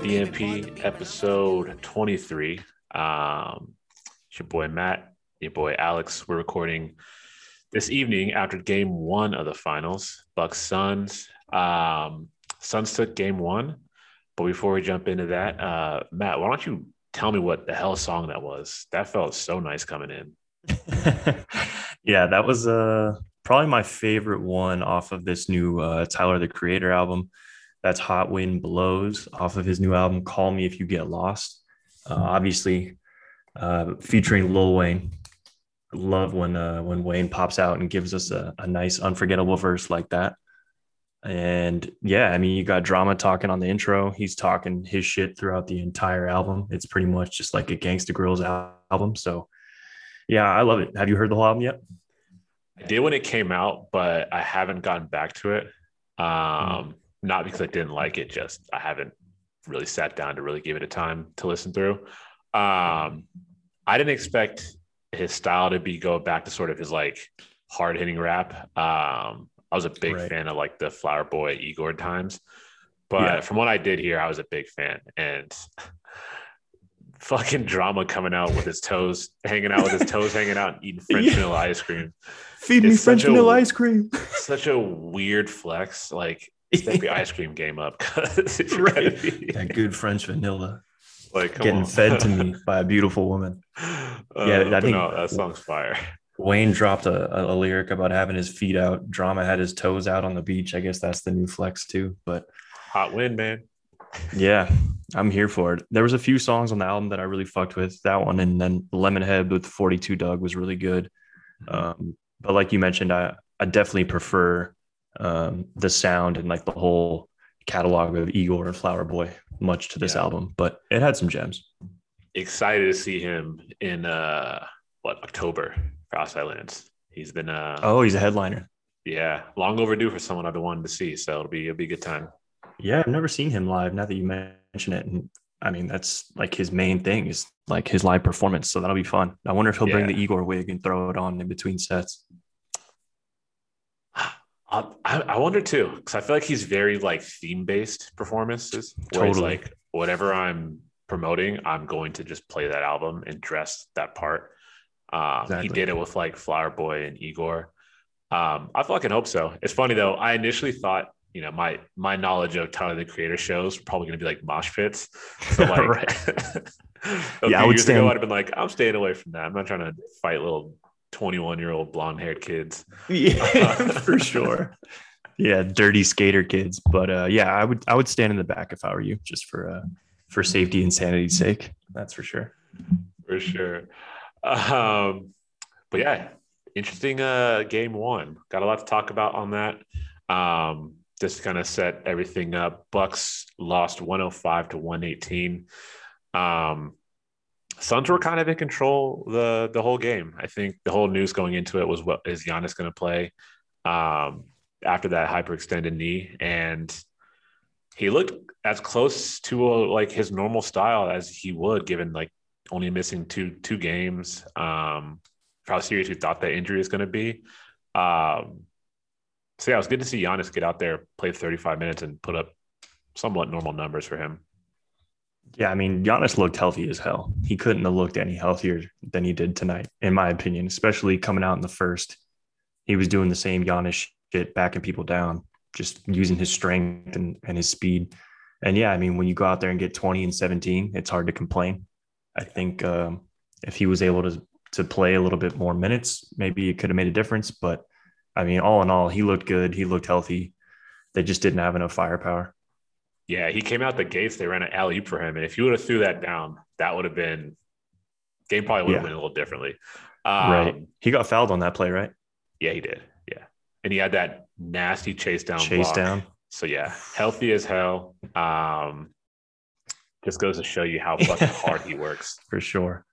DNP episode 23. Um, it's your boy Matt, your boy Alex. We're recording this evening after game one of the finals, Bucks Suns. Um, Suns took game one. But before we jump into that, uh, Matt, why don't you tell me what the hell song that was? That felt so nice coming in. yeah, that was uh, probably my favorite one off of this new uh, Tyler the Creator album. That's Hot Wind Blows off of his new album, Call Me If You Get Lost. Uh, obviously, uh, featuring Lil Wayne. Love when uh, when Wayne pops out and gives us a, a nice, unforgettable verse like that. And yeah, I mean, you got drama talking on the intro. He's talking his shit throughout the entire album. It's pretty much just like a Gangsta Grillz album. So yeah, I love it. Have you heard the whole album yet? I did when it came out, but I haven't gotten back to it. Um. Not because I didn't like it, just I haven't really sat down to really give it a time to listen through. Um, I didn't expect his style to be go back to sort of his like hard hitting rap. Um, I was a big right. fan of like the Flower Boy Igor times, but yeah. from what I did here, I was a big fan and fucking drama coming out with his toes hanging out with his toes hanging out and eating French yeah. vanilla ice cream. Feed it's me French vanilla ice cream. Such a weird flex. Like step your ice cream game up because right. be... that good French vanilla. Like getting fed to me by a beautiful woman. Uh, yeah, I think no, that song's fire. Wayne dropped a, a, lyric about having his feet out. Drama had his toes out on the beach. I guess that's the new flex too. But hot wind, man. Yeah, I'm here for it. There was a few songs on the album that I really fucked with. That one and then Lemonhead with 42 Dugg was really good. Mm-hmm. Um, but like you mentioned, I I definitely prefer um, the sound and like the whole catalog of Igor and Flower Boy much to this yeah. album. But it had some gems. Excited to see him in uh what October Cross Islands. He's been uh oh, he's a headliner. Yeah, long overdue for someone I've been wanting to see. So it'll be it'll be a good time. Yeah, I've never seen him live. Now that you mention it, and I mean that's like his main thing is like his live performance. So that'll be fun. I wonder if he'll yeah. bring the Igor wig and throw it on in between sets. I, I wonder too, because I feel like he's very like theme based performances. Totally. Like whatever I'm promoting, I'm going to just play that album and dress that part. Um, exactly. He did it with like Flower Boy and Igor. Um, I fucking hope so. It's funny though. I initially thought, you know, my my knowledge of Tyler the Creator shows were probably going to be like mosh pits. So like, yeah, I would years stand... ago, I'd have been like, I'm staying away from that. I'm not trying to fight little 21 year old blonde haired kids. Yeah, for sure. Yeah, dirty skater kids. But uh, yeah, I would I would stand in the back if I were you, just for uh, for safety and sanity's sake. That's for sure. For sure. Um, but yeah, interesting uh, game one. Got a lot to talk about on that. Um, just kind of set everything up. Bucks lost 105 to 118. Um, Suns were kind of in control the the whole game. I think the whole news going into it was what is Giannis going to play um, after that hyperextended knee, and he looked as close to a, like his normal style as he would, given like only missing two two games. Um, for how serious you thought that injury is going to be. Um, so yeah, it was good to see Giannis get out there, play 35 minutes, and put up somewhat normal numbers for him. Yeah, I mean, Giannis looked healthy as hell. He couldn't have looked any healthier than he did tonight, in my opinion, especially coming out in the first. He was doing the same Giannis shit, backing people down, just using his strength and, and his speed. And yeah, I mean, when you go out there and get 20 and 17, it's hard to complain. I think um, if he was able to to play a little bit more minutes, maybe it could have made a difference. But I mean, all in all, he looked good. He looked healthy. They just didn't have enough firepower. Yeah, he came out the gates. They ran an alley oop for him, and if you would have threw that down, that would have been game. Probably would have yeah. went a little differently. Um, right. He got fouled on that play, right? Yeah, he did. Yeah, and he had that nasty chase down. Chase block. down. So yeah, healthy as hell. Um, just goes to show you how fucking hard he works. For sure.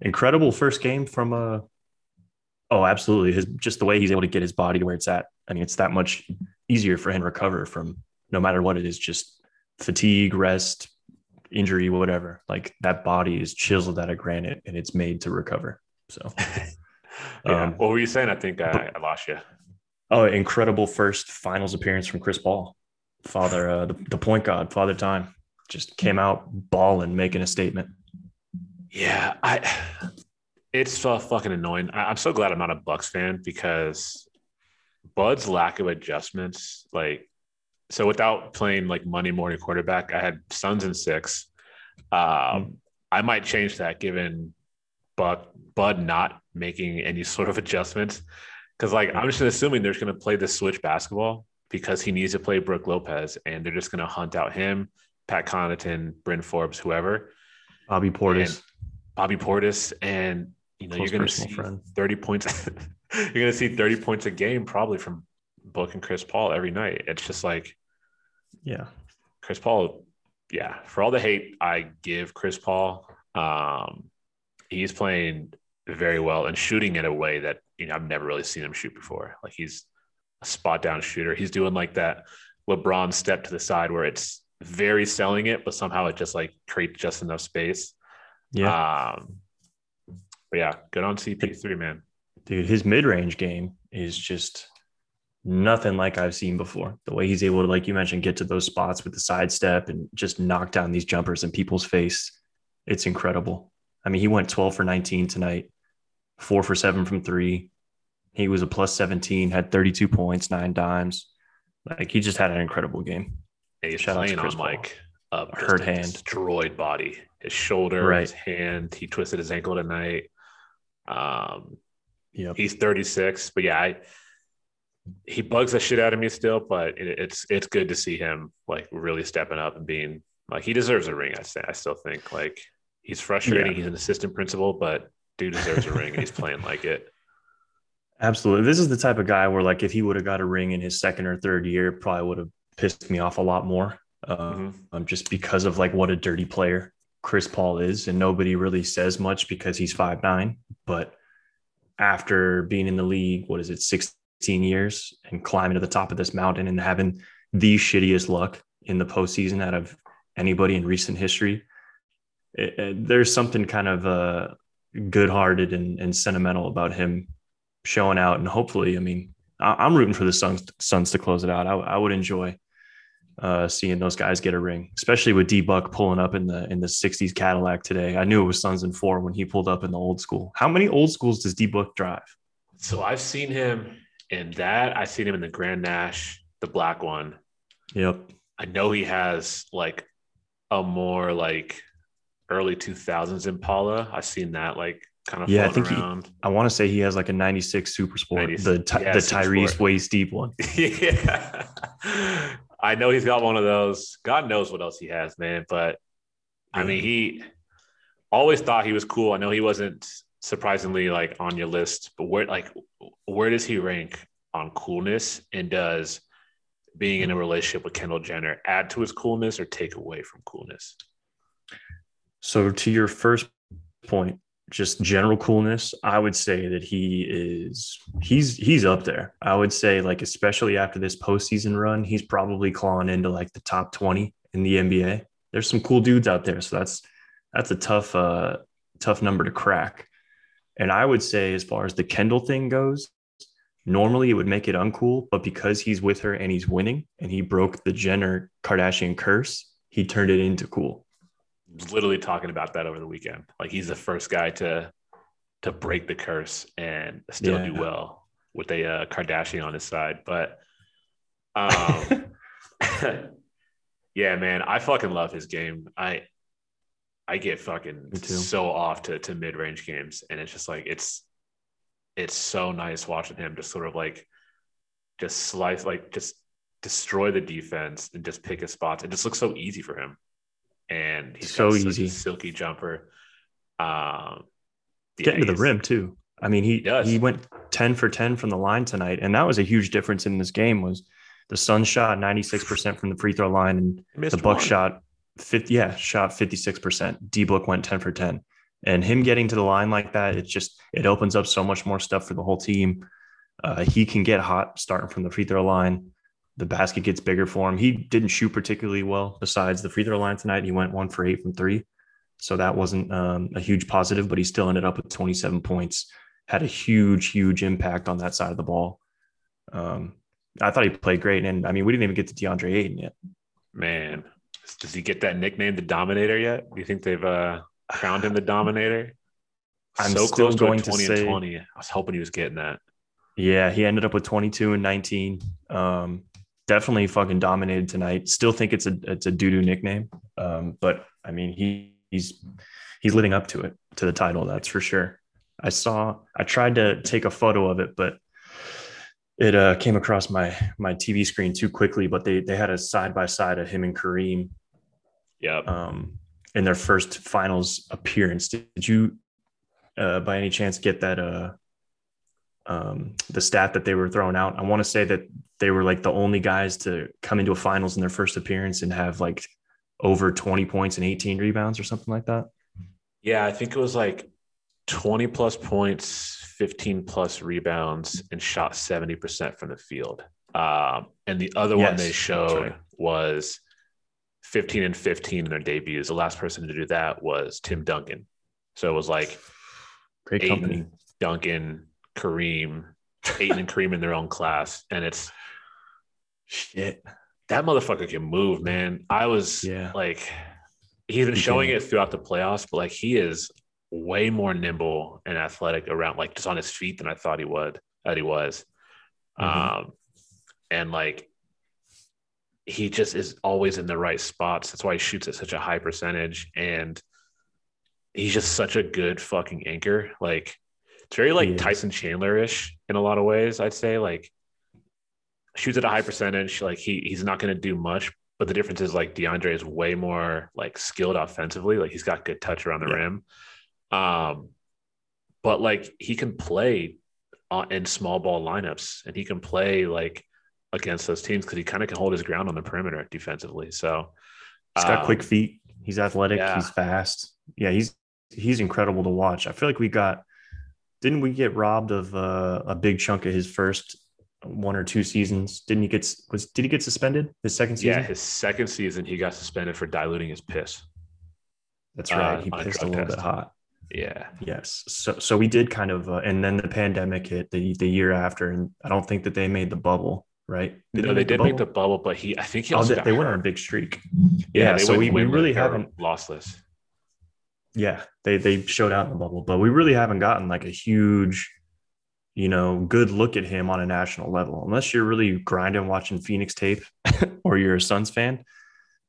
Incredible first game from uh oh absolutely. His just the way he's able to get his body to where it's at. I mean, it's that much easier for him to recover from no matter what it is, just fatigue, rest, injury, whatever. Like that body is chiseled out of granite and it's made to recover. So, yeah. Um, what were you saying? I think I, I lost you. Oh, incredible first finals appearance from Chris Paul. Father, uh, the, the point guard, Father Time, just came out balling, making a statement. Yeah, I. It's so fucking annoying. I, I'm so glad I'm not a Bucks fan because Bud's lack of adjustments, like, so without playing like Monday morning quarterback, I had Suns in six. Um, mm I might change that given Buck Bud not making any sort of adjustments. Because like I'm just assuming they're going to play the switch basketball because he needs to play Brook Lopez, and they're just going to hunt out him, Pat Connaughton, Bryn Forbes, whoever, Bobby Portis, Bobby Portis, and you know Close you're going to see friend. 30 points. you're going to see 30 points a game probably from Book and Chris Paul every night. It's just like, yeah, Chris Paul. Yeah, for all the hate I give Chris Paul, um, he's playing very well and shooting in a way that you know I've never really seen him shoot before. Like he's a spot down shooter. He's doing like that LeBron step to the side where it's very selling it, but somehow it just like creates just enough space. Yeah. Um, but yeah, good on CP3, man. Dude, his mid range game is just nothing like I've seen before. The way he's able to, like you mentioned, get to those spots with the sidestep and just knock down these jumpers in people's face. It's incredible. I mean, he went 12 for 19 tonight, four for seven from three. He was a plus 17, had 32 points, nine dimes. Like he just had an incredible game. Yeah, he's Shout playing on like a hurt hand, destroyed body. His shoulder, right. his hand. He twisted his ankle tonight. Um, yeah, he's 36, but yeah, I, he bugs the shit out of me still. But it, it's it's good to see him like really stepping up and being like he deserves a ring. I say I still think like he's frustrating. Yeah. He's an assistant principal, but dude deserves a ring, and he's playing like it. Absolutely. This is the type of guy where, like, if he would have got a ring in his second or third year, probably would have pissed me off a lot more. Uh, mm-hmm. um, just because of like what a dirty player Chris Paul is, and nobody really says much because he's five nine. But after being in the league, what is it, sixteen years, and climbing to the top of this mountain and having the shittiest luck in the postseason out of anybody in recent history, it, it, there's something kind of uh, good-hearted and, and sentimental about him showing out. And hopefully, I mean, I, am rooting for the Suns, Suns to close it out. I, I would enjoy uh, seeing those guys get a ring, especially with D Book pulling up in the in the '60s Cadillac today. I knew it was Suns in four when he pulled up in the old school. How many old schools does D Book drive? So I've seen him in that. I've seen him in the Grand Nash, the black one. Yep. I know he has like a more like early 2000s Impala. I've seen that like kind of yeah. I think around. He, I want to say he has like a '96 Super Sport, 90, the yeah, the Tyrese waist deep one. yeah, I know he's got one of those. God knows what else he has, man. But I mean, he always thought he was cool. I know he wasn't surprisingly like on your list, but where like where does he rank on coolness? And does being in a relationship with Kendall Jenner add to his coolness or take away from coolness? So to your first point, just general coolness, I would say that he is he's he's up there. I would say like especially after this postseason run, he's probably clawing into like the top 20 in the NBA. There's some cool dudes out there. So that's that's a tough uh tough number to crack. And I would say as far as the Kendall thing goes, normally it would make it uncool, but because he's with her and he's winning and he broke the Jenner Kardashian curse, he turned it into cool literally talking about that over the weekend. Like he's the first guy to to break the curse and still yeah. do well with a uh, Kardashian on his side. But um, yeah, man, I fucking love his game. I I get fucking so off to to mid range games, and it's just like it's it's so nice watching him just sort of like just slice like just destroy the defense and just pick his spots. It just looks so easy for him and he's so easy, silky jumper. Um, yeah, getting to the rim too. I mean, he he, he went ten for ten from the line tonight, and that was a huge difference in this game. Was the Sun shot ninety six percent from the free throw line, and the Buck shot fifty. Yeah, shot fifty six percent. D Book went ten for ten, and him getting to the line like that, it just it opens up so much more stuff for the whole team. Uh, he can get hot starting from the free throw line the basket gets bigger for him. He didn't shoot particularly well besides the free throw line tonight. He went one for eight from three. So that wasn't um, a huge positive, but he still ended up with 27 points, had a huge, huge impact on that side of the ball. Um, I thought he played great. And I mean, we didn't even get to DeAndre Ayton yet. Man, does he get that nickname, the Dominator, yet? Do you think they've uh, crowned him the Dominator? I'm so still close going to to a 20 say- and 20. I was hoping he was getting that. Yeah, he ended up with 22 and 19. Um, definitely fucking dominated tonight. Still think it's a it's a doo doo nickname. Um, but I mean he he's he's living up to it to the title. That's for sure. I saw I tried to take a photo of it, but it uh, came across my my TV screen too quickly. But they they had a side by side of him and Kareem Yep. um, in their first finals appearance. Did you, uh, by any chance, get that uh, um, the stat that they were throwing out? I want to say that they were like the only guys to come into a finals in their first appearance and have like over 20 points and 18 rebounds or something like that. Yeah, I think it was like 20 plus points, 15 plus rebounds, and shot 70% from the field. Um, and the other one they showed right. was 15 and 15 in their debuts. The last person to do that was Tim Duncan. So it was like Great company. Ayton, Duncan, Kareem, Ayton and Kareem in their own class. And it's Shit. that motherfucker can move, man. I was Yeah. like, he's been showing it throughout the playoffs, but like he is way more nimble and athletic around, like just on his feet than I thought he would. That he was, Mhm. um, and like he just is always in the right spots. That's why he shoots at such a high percentage, and he's just such a good fucking anchor. Like it's very like Tyson Chandler ish in a lot of ways. I'd say like shoots at a high percentage. Like he he's not going to do much, but the difference is like DeAndre is way more like skilled offensively. Like he's got good touch around the Yeah. rim. Um, but like he can play uh, in small ball lineups, and he can play like against those teams because he kind of can hold his ground on the perimeter defensively. So He's got um, quick feet. He's athletic. yeah. He's fast. Yeah, he's he's incredible to watch. I feel like we got didn't we get robbed of uh, a big chunk of his first one or two seasons? Didn't he get was did he get suspended his second season? Yeah, his second season he got suspended for diluting his piss. That's right. uh, he on a pissed a little test. bit hot. Yeah, Yes. So so we did kind of, uh, and then the pandemic hit the the year after, and I don't think that they made the bubble. Right? no, they make did make the bubble? but he I think he Oh, they, they went on a big streak. Yeah, Yeah. so we, we really haven't. lossless. Yeah, they they showed out in the bubble, but we really haven't gotten like a huge, you know, good look at him on a national level. Unless you're really grinding watching Phoenix tape or you're a Suns fan,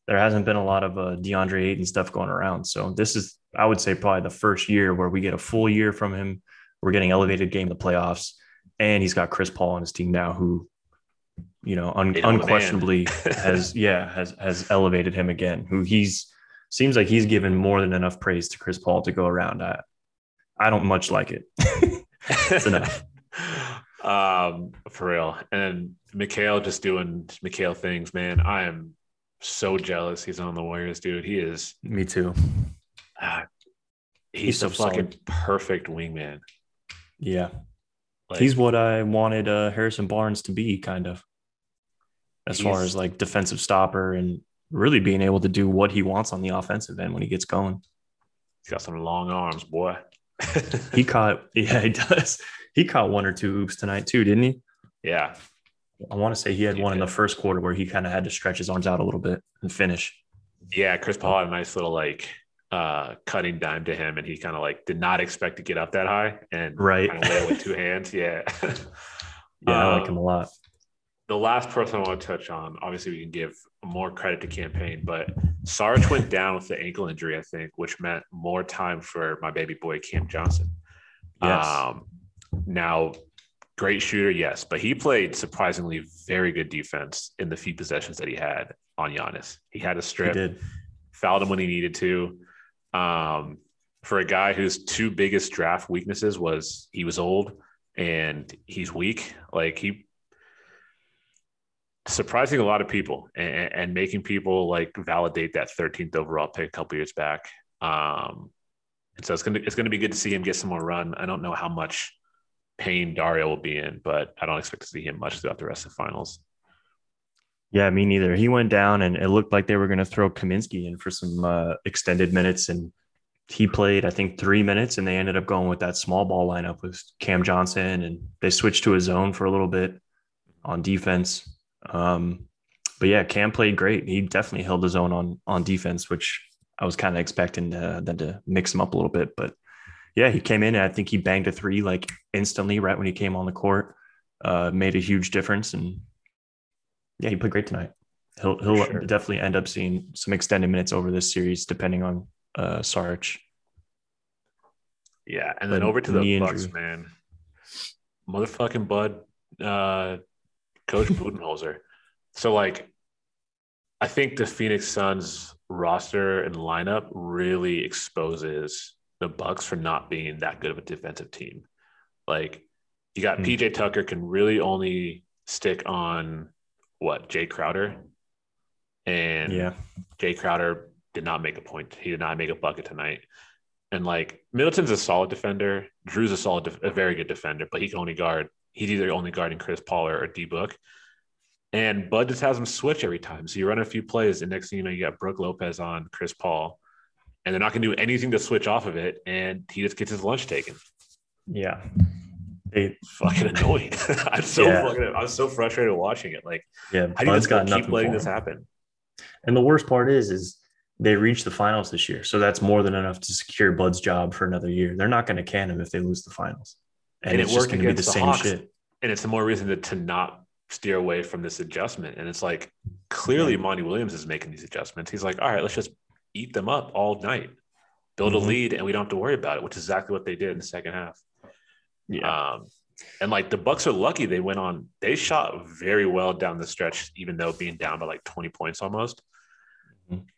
there hasn't been a lot of uh, DeAndre Ayton stuff going around. So this is, I would say, probably the first year where we get a full year from him. We're getting elevated game in the playoffs, and he's got Chris Paul on his team now, who, you know, un- They know the man. unquestionably has yeah has has elevated him again. Who he's seems like he's given more than enough praise to Chris Paul to go around. I, I don't much like it. It's enough. um, for real. And Mikal just doing Mikal things, man. I am so jealous he's on the Warriors, dude. He is Me too. He's, He's so a fucking solid. perfect wingman. Yeah, Like, he's what I wanted uh, Harrison Barnes to be, kind of, as far as like defensive stopper and really being able to do what he wants on the offensive end when he gets going. he's got some long arms, boy. He caught, yeah, he does. He caught one or two oops tonight too, didn't he? yeah. I want to say he had He one in the first quarter where he kind of had to stretch his arms out a little bit and finish. Yeah, Chris Paul had a nice little like uh cutting dime to him and he kind of like did not expect to get up that high and Right. kind of lay it with two hands. Yeah. Yeah, I like Um, him a lot. the last person I want to touch on, obviously we can give more credit to Cam Payne, but Sarge went down with the ankle injury, I think, which meant more time for my baby boy Cam Johnson. Yes. Um, now, great shooter, yes, but he played surprisingly very good defense in the few possessions that he had on Giannis. He had a He strip, did. fouled him when he needed to. Um, for a guy whose two biggest draft weaknesses was he was old and he's weak, like he surprising a lot of people and, and making people like validate that 13th overall pick a couple years back. Um, and so it's gonna it's gonna be good to see him get some more run. I don't know how much pain Dario will be in, but I don't expect to see him much throughout the rest of the finals. Yeah, me neither. He went down, and it looked like they were going to throw Kaminsky in for some uh, extended minutes, and he played, I think, three minutes, and they ended up going with that small ball lineup with Cam Johnson, and they switched to a zone for a little bit. on defense. Um, but yeah, Cam played great. He definitely held his own on on defense, which I was kind of expecting uh, them to mix him up a little bit. But yeah, he came in and I think he banged a three like instantly right when he came on the court. Uh, made a huge difference, and yeah, he played great tonight. He'll he'll sure. definitely end up seeing some extended minutes over this series, depending on uh, Saric. Yeah, and then over to the Bucks, injury. man. Motherfucking Bud, uh, Coach Budenholzer. So like, I think the Phoenix Suns roster and lineup really exposes the Bucks for not being that good of a defensive team. Like, you got mm. PJ Tucker can really only stick on what Jae Crowder, and yeah, Jae Crowder did not make a point. He did not make a bucket tonight. And like Middleton's a solid defender. Jrue's a solid, a very good defender, but he can only guard. He's either only guarding Chris Paul or, or D Book. And Bud just has him switch every time. So you run a few plays, and next thing you know, you got Brook Lopez on Chris Paul, and they're not going to do anything to switch off of it, and he just gets his lunch taken. Yeah, they fucking annoying. I'm so yeah. fucking. I'm so frustrated watching it. Like, yeah, how do you just keep letting this happen? And the worst part is, is they reached the finals this year. So that's more than enough to secure Bud's job for another year. They're not going to can him if they lose the finals. And, and it's it just going to be the, the same Hawks. shit. And it's the more reason to, to not steer away from this adjustment. And it's like clearly Monty Williams is making these adjustments. He's like, all right, let's just eat them up all night, build mm-hmm. a lead, and we don't have to worry about it, which is exactly what they did in the second half. Yeah. Um, and like the Bucks are lucky they went on, they shot very well down the stretch, even though being down by like 20 points almost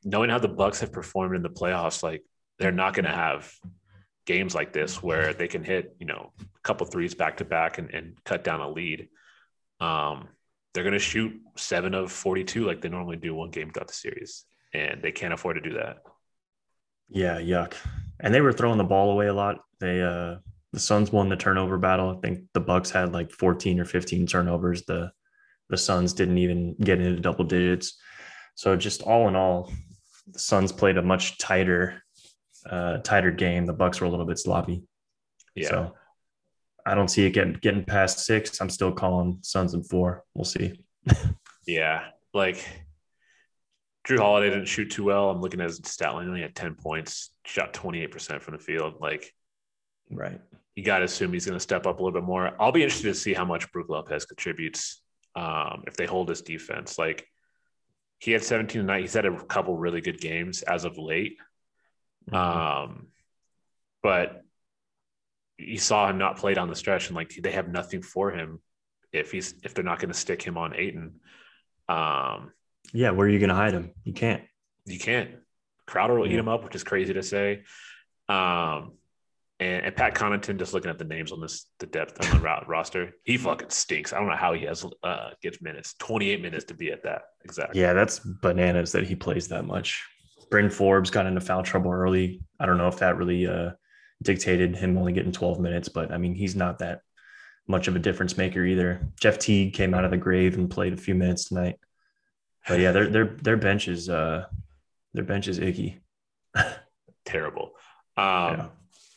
knowing how the Bucks have performed in the playoffs, like they're not going to have games like this where they can hit, you know, a couple threes back to back and, and cut down a lead. Um, they're going to shoot seven of 42 like they normally do one game throughout the series, and they can't afford to do that. Yeah, yuck. And they were throwing the ball away a lot. They, uh, the Suns won the turnover battle. I think the Bucks had like 14 or 15 turnovers. The the Suns didn't even get into double digits. So just all in all, the Suns played a much tighter, uh, tighter game. The Bucks were a little bit sloppy. Yeah. So I don't see it getting getting past six. I'm still calling Suns in four. We'll see. yeah, like Jrue Holiday didn't shoot too well. I'm looking at his stat line. Only had 10 points, shot 28% from the field. Like, right. You got to assume he's going to step up a little bit more. I'll be interested to see how much Brook Lopez contributes um, if they hold his defense. Like, he had 17 tonight. He's had a couple really good games as of late. Mm-hmm. Um, but you saw him not play down the stretch, and like they have nothing for him if he's if they're not going to stick him on Ayton. Um, yeah, where are you going to hide him? You can't. You can't. Crowder will yeah. eat him up, which is crazy to say. Um, and, and, Pat Connaughton, just looking at the names on this, the depth on the roster, he fucking stinks. I don't know how he has uh gets minutes, 28 minutes to be at that exactly. Yeah, that's bananas that he plays that much. Bryn Forbes got into foul trouble early. I don't know if that really uh dictated him only getting 12 minutes, but I mean he's not that much of a difference maker either. Jeff Teague came out of the grave and played a few minutes tonight. But yeah, their their their bench is uh their bench is icky. Terrible. Um yeah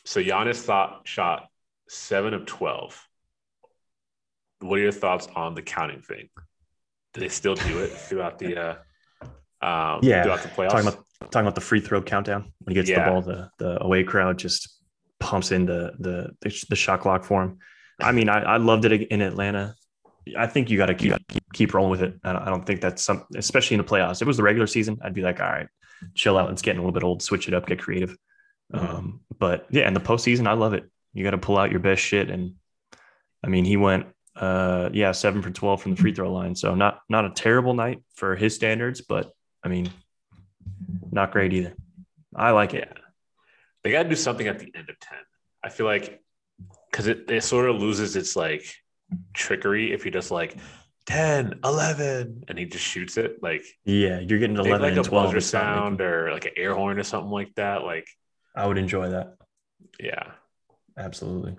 so Giannis thought shot seven of twelve. What are your thoughts on the counting thing? Do they still do it throughout the uh um, yeah throughout the playoffs? Talking about talking about the free throw countdown when he gets yeah. the ball, the the away crowd just pumps in the the the, the shot clock for him. I mean, I, I loved it in Atlanta. I think you got to keep, keep rolling with it. I don't think that's some, especially in the playoffs. If it was the regular season, I'd be like, all right, chill out. It's getting a little bit old. Switch it up. Get creative. Um, but yeah, in the postseason, I love it. You got to pull out your best shit. And I mean, he went, uh, yeah, seven for 12 from the free throw line. So not, not a terrible night for his standards, but I mean, not great either. I like it. They got to do something at the end of 10. I feel like, cause it, it sort of loses its like trickery if you just like 10, 11, and he just shoots it. Like, yeah, you're getting 11 like a 12 buzzer sound or like an air horn or something like that. Like, I would enjoy that. Yeah. Absolutely.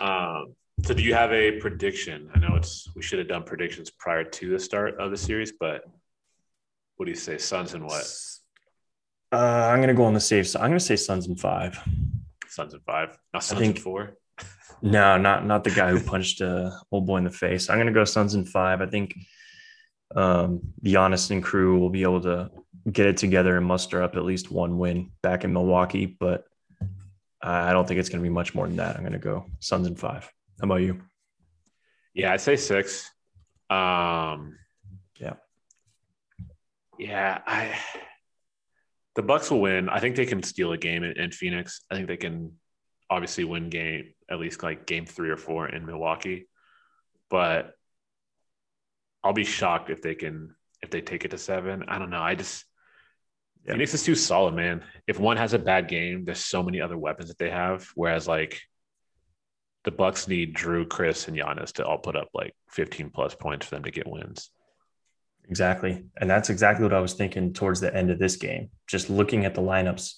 Um, so do you have a prediction? I know it's we should have done predictions prior to the start of the series, but what do you say? Suns and what? Uh, I'm gonna go on the safe side. I'm gonna say Suns and five. Suns and five. Now Suns think, and four. No, not not the guy who punched a old boy in the face. I'm gonna go Suns and five. I think um, Giannis and crew will be able to get it together and muster up at least one win back in Milwaukee, but I don't think it's going to be much more than that. I'm going to go Suns in five. How about you? Yeah, I'd say six. Um, yeah, yeah. I the Bucks will win. I think they can steal a game in, in Phoenix. I think they can obviously win game at least like game three or four in Milwaukee, but I'll be shocked if they can if they take it to seven. I don't know. I just yeah. Phoenix is too solid, man. If one has a bad game, there's so many other weapons that they have. Whereas like the Bucks need Jrue, Khris, and Giannis to all put up like 15 plus points for them to get wins. Exactly. And that's exactly what I was thinking towards the end of this game. Just looking at the lineups,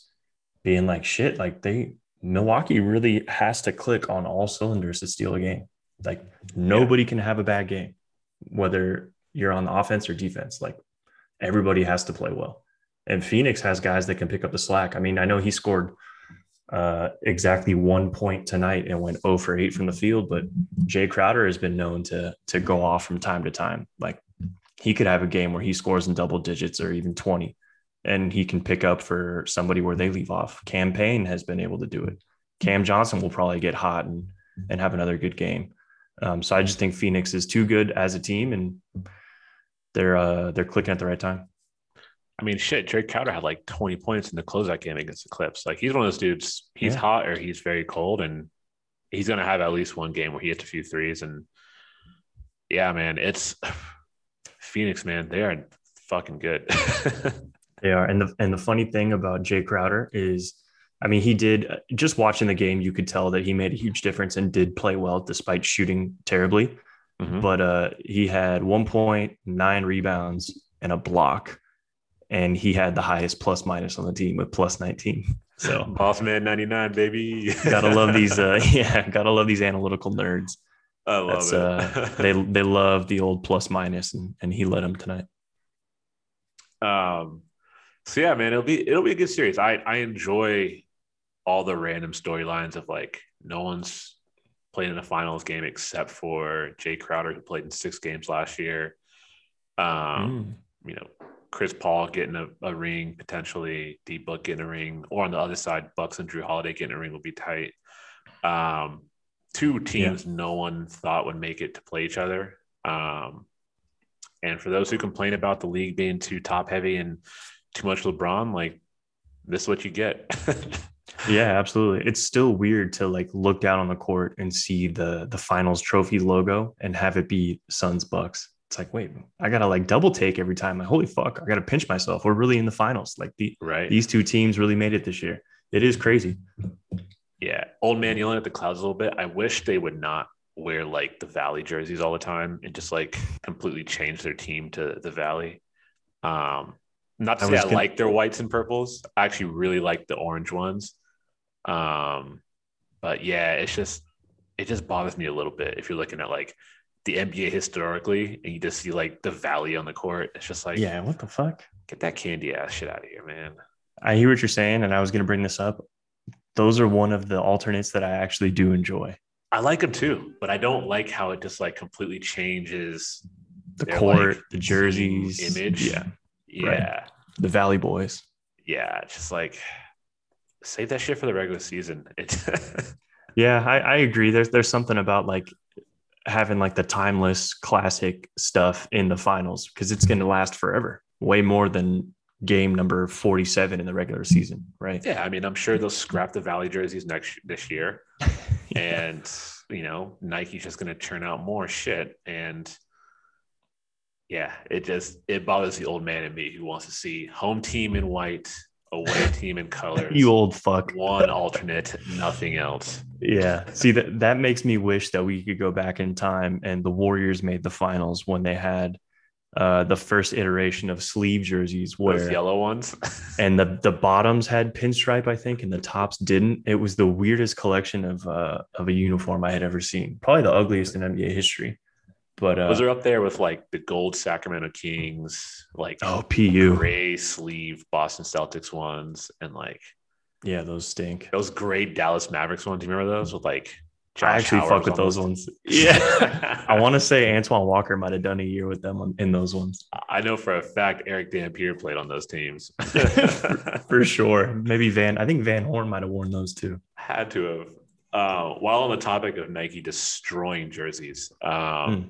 being like, shit, like they Milwaukee really has to click on all cylinders to steal a game. Like nobody yeah. can have a bad game, whether you're on the offense or defense. Like everybody has to play well. And Phoenix has guys that can pick up the slack. I mean, I know he scored uh, exactly one point tonight and went 0 for 8 from the field, but Jae Crowder has been known to to go off from time to time. Like he could have a game where he scores in double digits or even 20 and he can pick up for somebody where they leave off. Cam Payne has been able to do it. Cam Johnson will probably get hot and and have another good game. Um, so I just think Phoenix is too good as a team and they're uh, they're clicking at the right time. I mean, shit, Jae Crowder had like 20 points in the closeout game against the Clips. Like he's one of those dudes, he's yeah. hot or he's very cold, and he's gonna have at least one game where he hits a few threes. And yeah, man, it's Phoenix, man, they are fucking good. they are. And the and the funny thing about Jae Crowder is I mean, he did just watching the game, you could tell that he made a huge difference and did play well despite shooting terribly. Mm-hmm. But uh, he had 1.9 rebounds and a block and he had the highest plus minus on the team with plus 19. So boss man 99, baby. gotta love these uh yeah, gotta love these analytical nerds. I love That's, it. uh, they they love the old plus minus and, and he led them tonight. Um so yeah, man, it'll be it'll be a good series. I I enjoy all the random storylines of like no one's played in a finals game except for Jae Crowder who played in six games last year. Um, mm. you know, Chris Paul getting a, a ring, potentially D Book getting a ring, or on the other side, Bucks and Jrue Holiday getting a ring will be tight. Um, two teams yeah. no one thought would make it to play each other. Um, and for those who complain about the league being too top heavy and too much LeBron, like this is what you get. yeah, absolutely. It's still weird to like look down on the court and see the the finals trophy logo and have it be Suns Bucks it's like, wait, I gotta like double take every time. Like, holy fuck, I gotta pinch myself. We're really in the finals. Like the right. these two teams really made it this year. It is crazy. Yeah. Old man yelling at the clouds a little bit. I wish they would not wear like the Valley jerseys all the time and just like completely change their team to the Valley. Um, not to say I, I gonna... like their whites and purples. I actually really like the orange ones. Um, but yeah, it's just it just bothers me a little bit if you're looking at like the NBA historically, and you just see like the valley on the court. It's just like, yeah, what the fuck? Get that candy ass shit out of here, man. I hear what you're saying, and I was going to bring this up. Those are one of the alternates that I actually do enjoy. I like them too, but I don't like how it just like completely changes the court, like, the jerseys, image. Yeah, yeah, right. the Valley Boys. Yeah, just like save that shit for the regular season. Yeah, I, I agree. There's there's something about like having like the timeless classic stuff in the finals because it's going to mm-hmm. last forever, way more than game number 47 in the regular season, right? Yeah, I mean, I'm sure they'll scrap the Valley jerseys next this year. And, you know, Nike's just going to churn out more shit and yeah, it just it bothers the old man in me who wants to see home team in white away team in colors. you old fuck. One alternate, nothing else. Yeah. See that that makes me wish that we could go back in time and the Warriors made the finals when they had uh, the first iteration of sleeve jerseys where Those yellow ones and the the bottoms had pinstripe I think and the tops didn't it was the weirdest collection of uh, of a uniform I had ever seen probably the ugliest in NBA history but uh, those are up there with like the gold Sacramento Kings, like oh PU gray sleeve Boston Celtics ones, and like yeah, those stink. Those gray Dallas Mavericks ones. Do you remember those with like Josh I actually fuck with those ones. Yeah. I want to say Antoine Walker might have done a year with them in those ones. I know for a fact Erick Dampier played on those teams. for sure. Maybe Van, I think Van Horn might have worn those too. Had to have. Uh, while on the topic of Nike destroying jerseys, um, mm.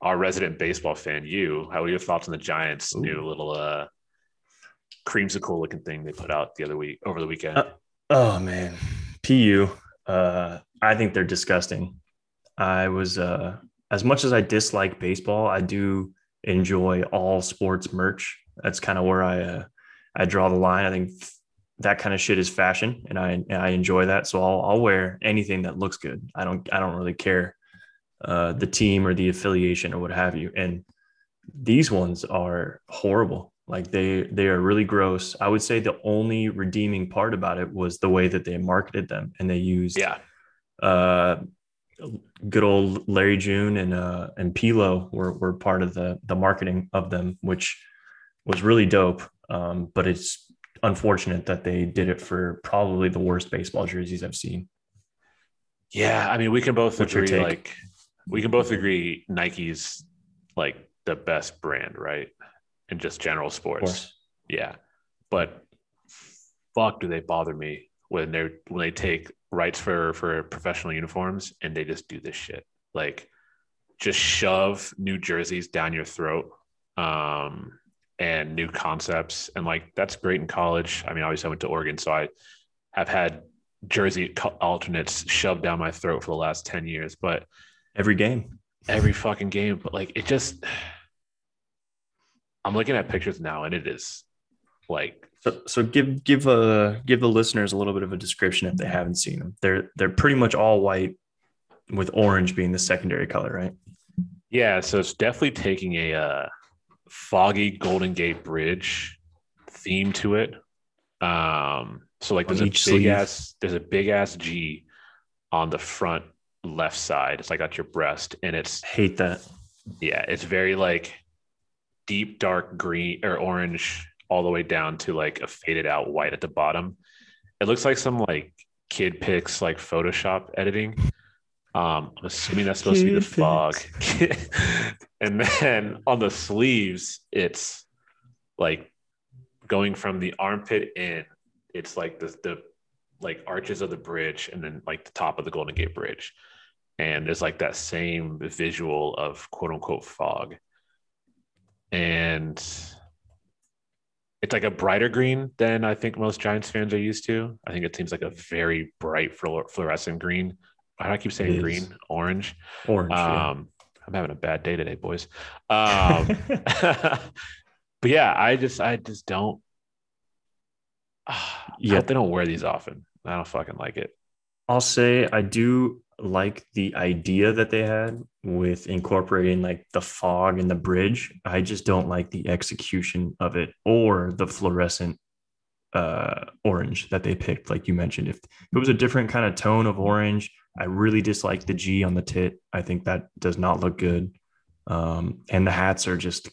Our resident baseball fan, you, how are your thoughts on the Giants' Ooh. new little uh, creamsicle looking thing they put out the other week over the weekend? Uh, oh man, PU. Uh, I think they're disgusting. I was uh, as much as I dislike baseball, I do enjoy all sports merch. That's kind of where I uh, I draw the line. I think that kind of shit is fashion, and I I enjoy that. So I'll I'll wear anything that looks good. I don't I don't really care uh, the team or the affiliation or what have you. And these ones are horrible. Like they they are really gross. I would say the only redeeming part about it was the way that they marketed them and they used yeah uh good old Larry June and uh and P-Lo were were part of the the marketing of them, which was really dope. Um, but it's unfortunate that they did it for probably the worst baseball jerseys I've seen. Yeah, I mean, we can both What's agree. Like, we can both agree Nike's like the best brand, right? in just general sports. Yeah. But fuck do they bother me when they when they take rights for for professional uniforms and they just do this shit. Like just shove new jerseys down your throat. Um and new concepts and like that's great in college. I mean, obviously I went to Oregon, so I have had jersey alternates shoved down my throat for the last 10 years, but every game, every fucking game, but like it just I'm looking at pictures now, and it is like so. So give give a give the listeners a little bit of a description if they haven't seen them. They're they're pretty much all white, with orange being the secondary color, right? Yeah. So it's definitely taking a uh, foggy Golden Gate Bridge theme to it. Um. So like there's a big sleeve. ass there's a big ass G on the front left side. It's like at your breast, and it's hate that. Yeah, it's very like deep dark green or orange all the way down to like a faded out white at the bottom. It looks like some like kid pics like Photoshop editing. Um, I'm assuming that's supposed kid to be the fog. and then on the sleeves, it's like going from the armpit in, it's like the the like arches of the bridge and then like the top of the Golden Gate Bridge. And there's like that same visual of quote unquote fog and it's like a brighter green than I think most Giants fans are used to. I think it seems like a very bright fluorescent green. Why do I keep saying green? Orange. Orange. Um, yeah. I'm having a bad day today, boys. Um, but yeah, I just, I just don't. Uh, yeah, they don't wear these often. I don't fucking like it. I'll say I do like the idea that they had with incorporating like the fog and the bridge. I just don't like the execution of it or the fluorescent uh orange that they picked like you mentioned. If it was a different kind of tone of orange i really dislike the g on the tit. I think that does not look good. Um and the hats are just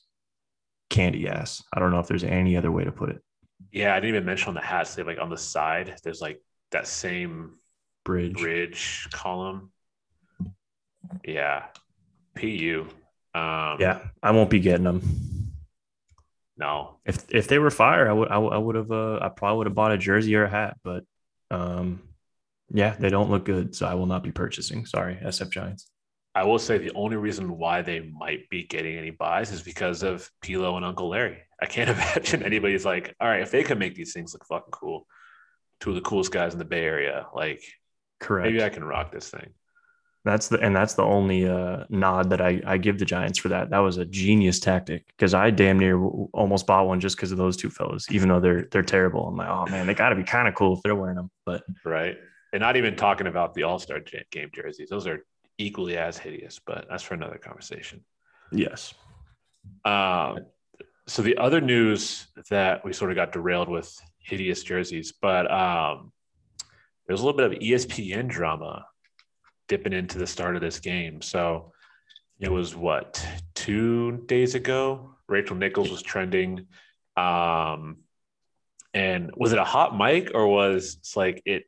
candy ass. I don't know if there's any other way to put it. Yeah i didn't even mention on the hats. They like on the side there's like that same bridge bridge column. Yeah, pu. Um, yeah, I won't be getting them. No, if if they were fire, I would I, would have uh, I probably would have bought a jersey or a hat, but um, yeah, they don't look good, so I will not be purchasing. Sorry, SF Giants. I will say the only reason why they might be getting any buys is because of P-Lo and Uncle Larry. I can't imagine anybody's like, all right, if they can make these things look fucking cool, two of the coolest guys in the Bay Area, like Correct. Maybe I can rock this thing. That's the and that's the only uh, nod that I, I give the Giants for that. That was a genius tactic because I damn near almost bought one just because of those two fellows. Even though they're they're terrible, I'm like, oh man, they got to be kind of cool if they're wearing them. But right, and not even talking about the All Star game jerseys; those are equally as hideous. But that's for another conversation. Yes. Um. So the other news that we sort of got derailed with hideous jerseys, but um, there's a little bit of ESPN drama dipping into the start of this game. So it was what two days ago. Rachel Nichols was trending. Um, and was it a hot mic or was it's like it?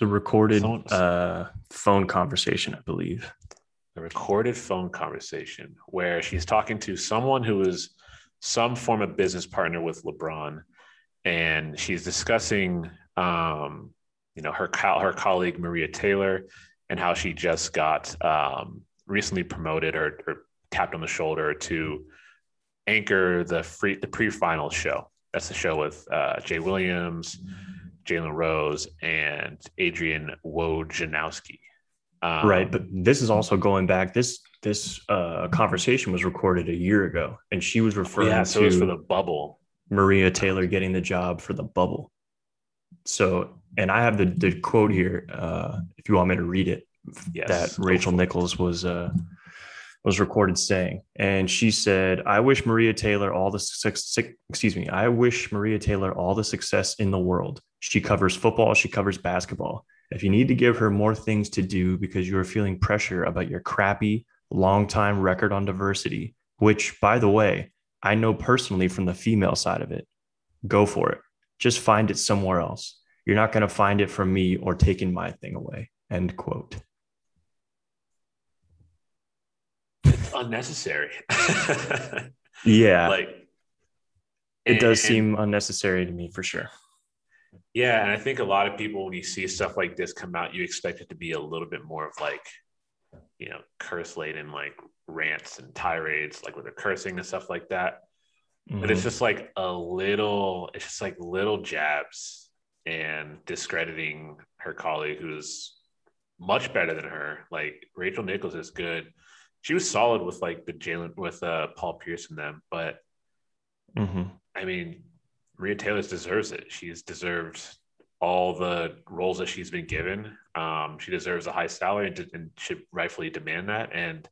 The recorded uh, phone conversation, I believe. The recorded phone conversation where she's talking to someone who is some form of business partner with LeBron, and she's discussing, um, you know, her her colleague Maria Taylor and how she just got um, recently promoted or, or tapped on the shoulder to anchor the free the pre-final show. That's the show with uh, Jay Williams, Jalen Rose, and Adrian Wojnarowski. Um, right, but this is also going back. This this uh, conversation was recorded a year ago, and she was referring yeah, so to for the bubble. Maria Taylor getting the job for the bubble. So, and I have the the quote here. Uh, if you want me to read it, yes, that Rachel Nichols was uh, was recorded saying, and she said, "I wish Maria Taylor all the success. Excuse me. I wish Maria Taylor all the success in the world. She covers football. She covers basketball. If you need to give her more things to do because you are feeling pressure about your crappy, long time record on diversity, which, by the way, I know personally from the female side of it, go for it. Just find it somewhere else. You're not going to find it from me or taking my thing away." End quote. It's unnecessary. yeah. Like it and, does seem unnecessary to me for sure. Yeah. And I think a lot of people, when you see stuff like this come out, you expect it to be a little bit more of like, you know, curse laden like rants and tirades, like with the cursing and stuff like that. Mm-hmm. But it's just like a little, it's just like little jabs and discrediting her colleague who's much better than her. Like Rachel Nichols is good she was solid with like the Jalen with uh, Paul Pierce and them, but mm-hmm. I mean, Maria Taylor deserves it. She's deserved all the roles that she's been given. Um, she deserves a high salary and, and, should rightfully demand that. And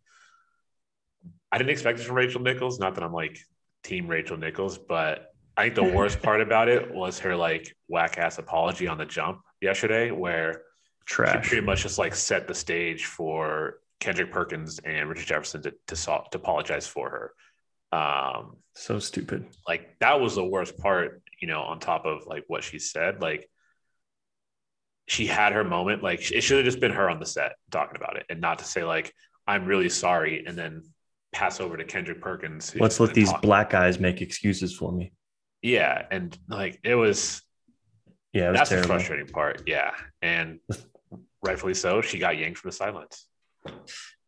I didn't expect it from Rachel Nichols. Not that I'm like team Rachel Nichols, but I think the worst part about it was her like whack ass apology on the jump yesterday, where Trash. she pretty much just like set the stage for Kendrick Perkins and Richard Jefferson to to, to apologize for her. Um, so stupid. Like that was the worst part, you know, on top of like what she said. Like she had her moment. Like it should have just been her on the set talking about it, and not to say like I'm really sorry, and then pass over to Kendrick Perkins. Let's let these talk. black guys make excuses for me. Yeah, and like it was. Yeah, it was that's terrible. the frustrating part. Yeah, and rightfully so. She got yanked from the sidelines.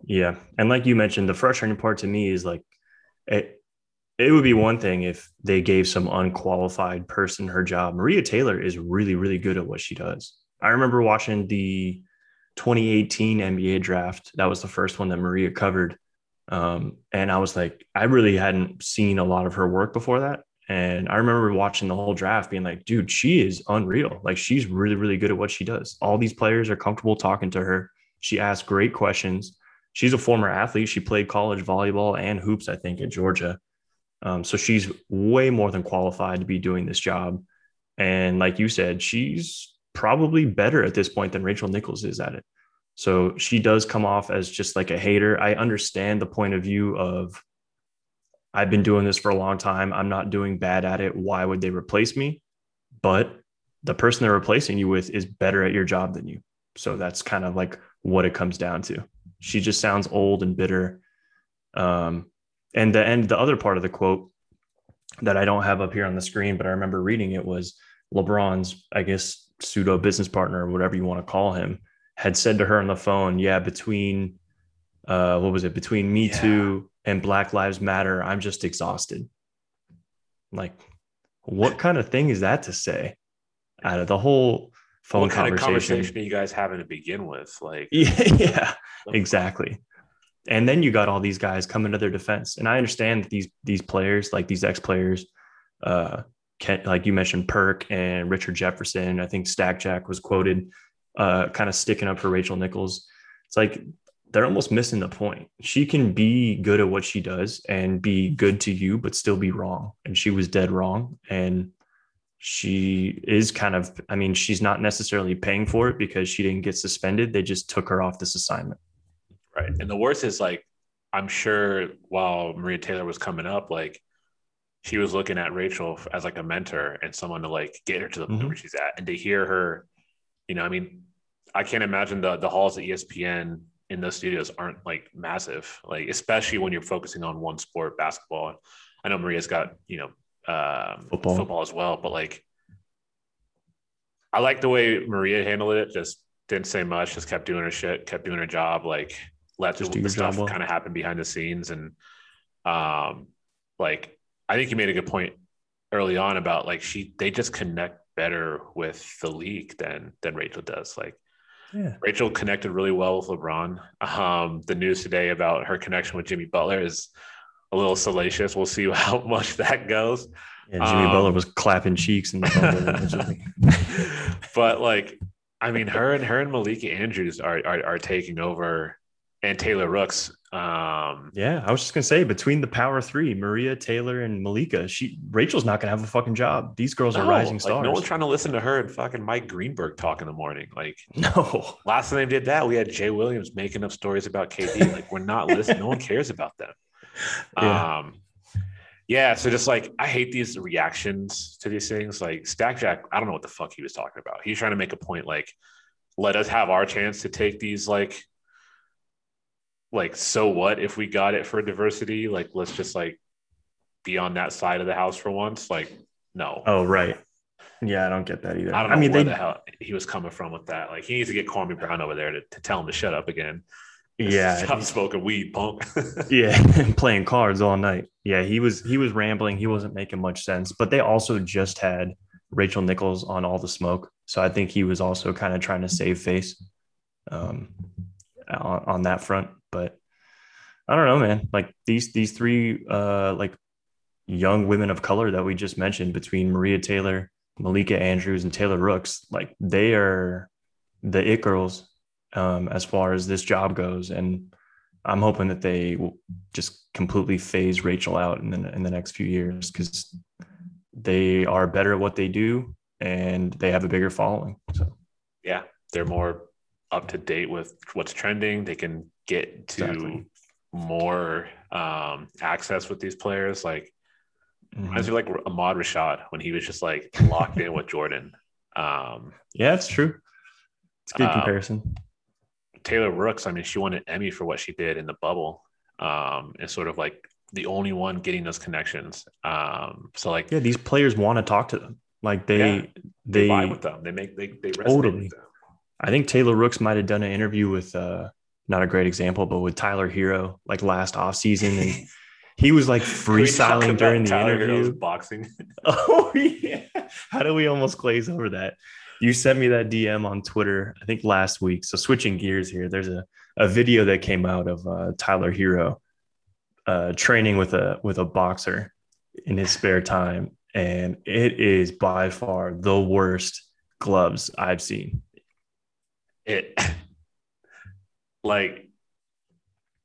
Yeah. And like you mentioned, the frustrating part to me is like it it would be one thing if they gave some unqualified person her job. Maria Taylor is really, really good at what she does. I remember watching the 2018 NBA draft. That was the first one that Maria covered. Um, and I was like, I really hadn't seen a lot of her work before that. And I remember watching the whole draft being like, dude, she is unreal. Like, she's really, really good at what she does. All these players are comfortable talking to her. She asked great questions. She's a former athlete. She played college volleyball and hoops, I think, at Georgia. Um, so she's way more than qualified to be doing this job. And like you said, she's probably better at this point than Rachel Nichols is at it. So she does come off as just like a hater. I understand the point of view of I've been doing this for a long time. I'm not doing bad at it. Why would they replace me? But the person they're replacing you with is better at your job than you. So that's kind of like what it comes down to. She just sounds old and bitter. Um, and the end, the other part of the quote that I don't have up here on the screen, but I remember reading it was LeBron's, I guess, pseudo business partner or whatever you want to call him, had said to her on the phone, "Yeah, between uh, what was it? Between Me yeah. Too and Black Lives Matter, I'm just exhausted." Like, what kind of thing is that to say? Out of the whole phone what kind conversation. of conversation are you guys having to begin with? Like, yeah, yeah exactly. And then you got all these guys coming to their defense, and I understand that these these players, like these ex players, uh, can, like you mentioned, Perk and Richard Jefferson. I think Stack Jack was quoted, uh, kind of sticking up for Rachel Nichols. It's like they're almost missing the point. She can be good at what she does and be good to you, but still be wrong. And she was dead wrong. And she is kind of i mean she's not necessarily paying for it because she didn't get suspended they just took her off this assignment right and the worst is like i'm sure while maria taylor was coming up like she was looking at rachel as like a mentor and someone to like get her to the point mm-hmm. where she's at and to hear her you know i mean I can't imagine the the halls at ESPN in those studios aren't like massive, like especially when you're focusing on one sport, basketball. I know Maria's got you know um, Football. football as well, but like I like the way Maria handled it. Just didn't say much, just kept doing her shit, kept doing her job, like let Just the, do the stuff well. kind of happen behind the scenes. And um, like I think you made a good point early on about like she they just connect better with the league than than Rachel does. Like Yeah. Rachel connected really well with LeBron. Um, the news today about her connection with Jimmy Butler is a little salacious. We'll see how much that goes. Yeah, Jimmy Um, Butler was clapping cheeks the but like, I mean, her and her and Malika Andrews are are, are taking over, and Taylor Rooks. Um, Yeah, I was just gonna say between the power three, Maria, Taylor, and Malika, she Rachel's not gonna have a fucking job. These girls are no, rising like, stars. no one's trying to listen to her and fucking Mike Greenberg talk in the morning. Like no. last time they did that, we had Jay Williams making up stories about KD. Like we're not listening. No one cares about them. Yeah. Um, yeah. So just like I hate these reactions to these things. Like Stack Jack, I don't know what the fuck he was talking about. He's trying to make a point. Like, let us have our chance to take these. Like, like so what if we got it for diversity? Like, let's just like be on that side of the house for once. Like, no. Oh right. Yeah, I don't get that either. I don't know I mean, where they the hell he was coming from with that. Like, he needs to get Kwame Brown over there to, to tell him to shut up again. yeah, Stop smoking weed, punk. yeah, playing cards all night. Yeah, he was he was rambling. He wasn't making much sense. But they also just had Rachel Nichols on all the smoke, so I think he was also kind of trying to save face um, on, on that front. But I don't know, man. Like these these three uh, like young women of color that we just mentioned between Maria Taylor, Malika Andrews, and Taylor Rooks, like they are the it girls um, as far as this job goes, and I'm hoping that they will just completely phase Rachel out in the in the next few years because they are better at what they do and they have a bigger following. So yeah, they're more up to date with what's trending. They can get to Exactly. more um, access with these players. Like mhm. reminds me like Ahmad Rashad when he was just like locked in with Jordan. Um, yeah, it's true. It's a good Um, comparison. Taylor Rooks, I mean, she won an Emmy for what she did in the bubble, um, and sort of like the only one getting those connections. Um, so like Yeah, these players want to talk to them. Like they Yeah, they, they, with them. They make they they resonate Totally. with them. I think Taylor Rooks might have done an interview with uh not a great example, but with Tyler Herro like last offseason and he was like Can we talk freestyling during the Tyler Herro's interview. boxing. Oh yeah. How do we almost glaze over that? You sent me that DM on Twitter, I think last week. So switching gears here, there's a, a video that came out of uh, Tyler Herro uh, training with a with a boxer in his spare time, and it is by far the worst gloves I've seen. It like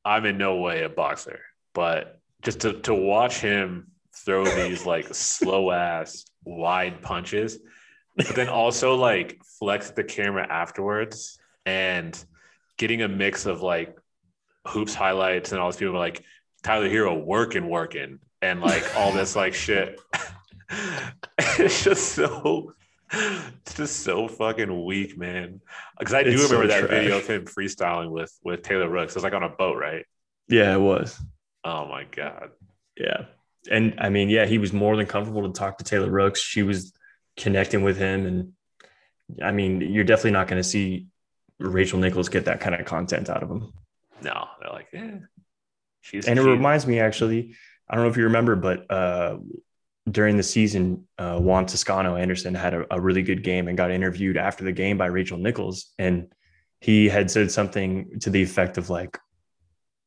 I'm in no way a boxer, but just to to watch him throw these like slow ass wide punches, but then also like flex the camera afterwards and getting a mix of like hoops highlights and all these people like Tyler Herro working, working, and like all this like shit. it's just so it's just so fucking weak, man. Because I do It's so remember that trash. video of him freestyling with with Taylor Rooks. It was like on a boat, right? Yeah, it was. Oh my god. Yeah. And I mean, yeah, he was more than comfortable to talk to Taylor Rooks. She was connecting with him. And I mean, you're definitely not going to see Rachel Nichols get that kind of content out of him. No, they're like, eh. She's And it she- reminds me actually, I don't know if you remember, but uh, during the season, uh, Juan Toscano Anderson had a, a really good game and got interviewed after the game by Rachel Nichols. And he had said something to the effect of like,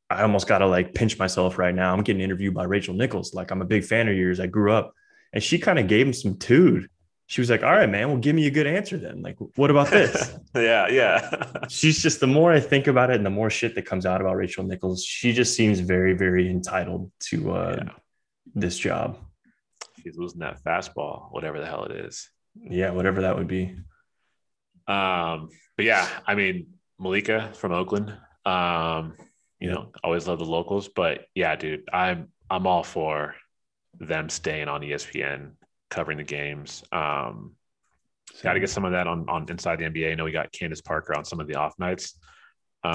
I almost got to like pinch myself right now. I'm getting interviewed by Rachel Nichols. Like, I'm a big fan of yours. I grew up. And she kind of gave him some tood. She was like, All right, man, well, give me a good answer then. Like, what about this? yeah, yeah. She's just the more I think about it and the more shit that comes out about Rachel Nichols, she just seems very, very entitled to uh, Yeah. this job. She's losing that fastball, whatever the hell it is. Yeah, whatever that would be. Um, but yeah, I mean, Malika from Oakland. Um, you Yeah. know, always love the locals, but yeah, dude, I'm I'm all for them staying on ESPN covering the games. Um, Got to get some of that on on inside the NBA. I know we got Candace Parker on some of the off nights.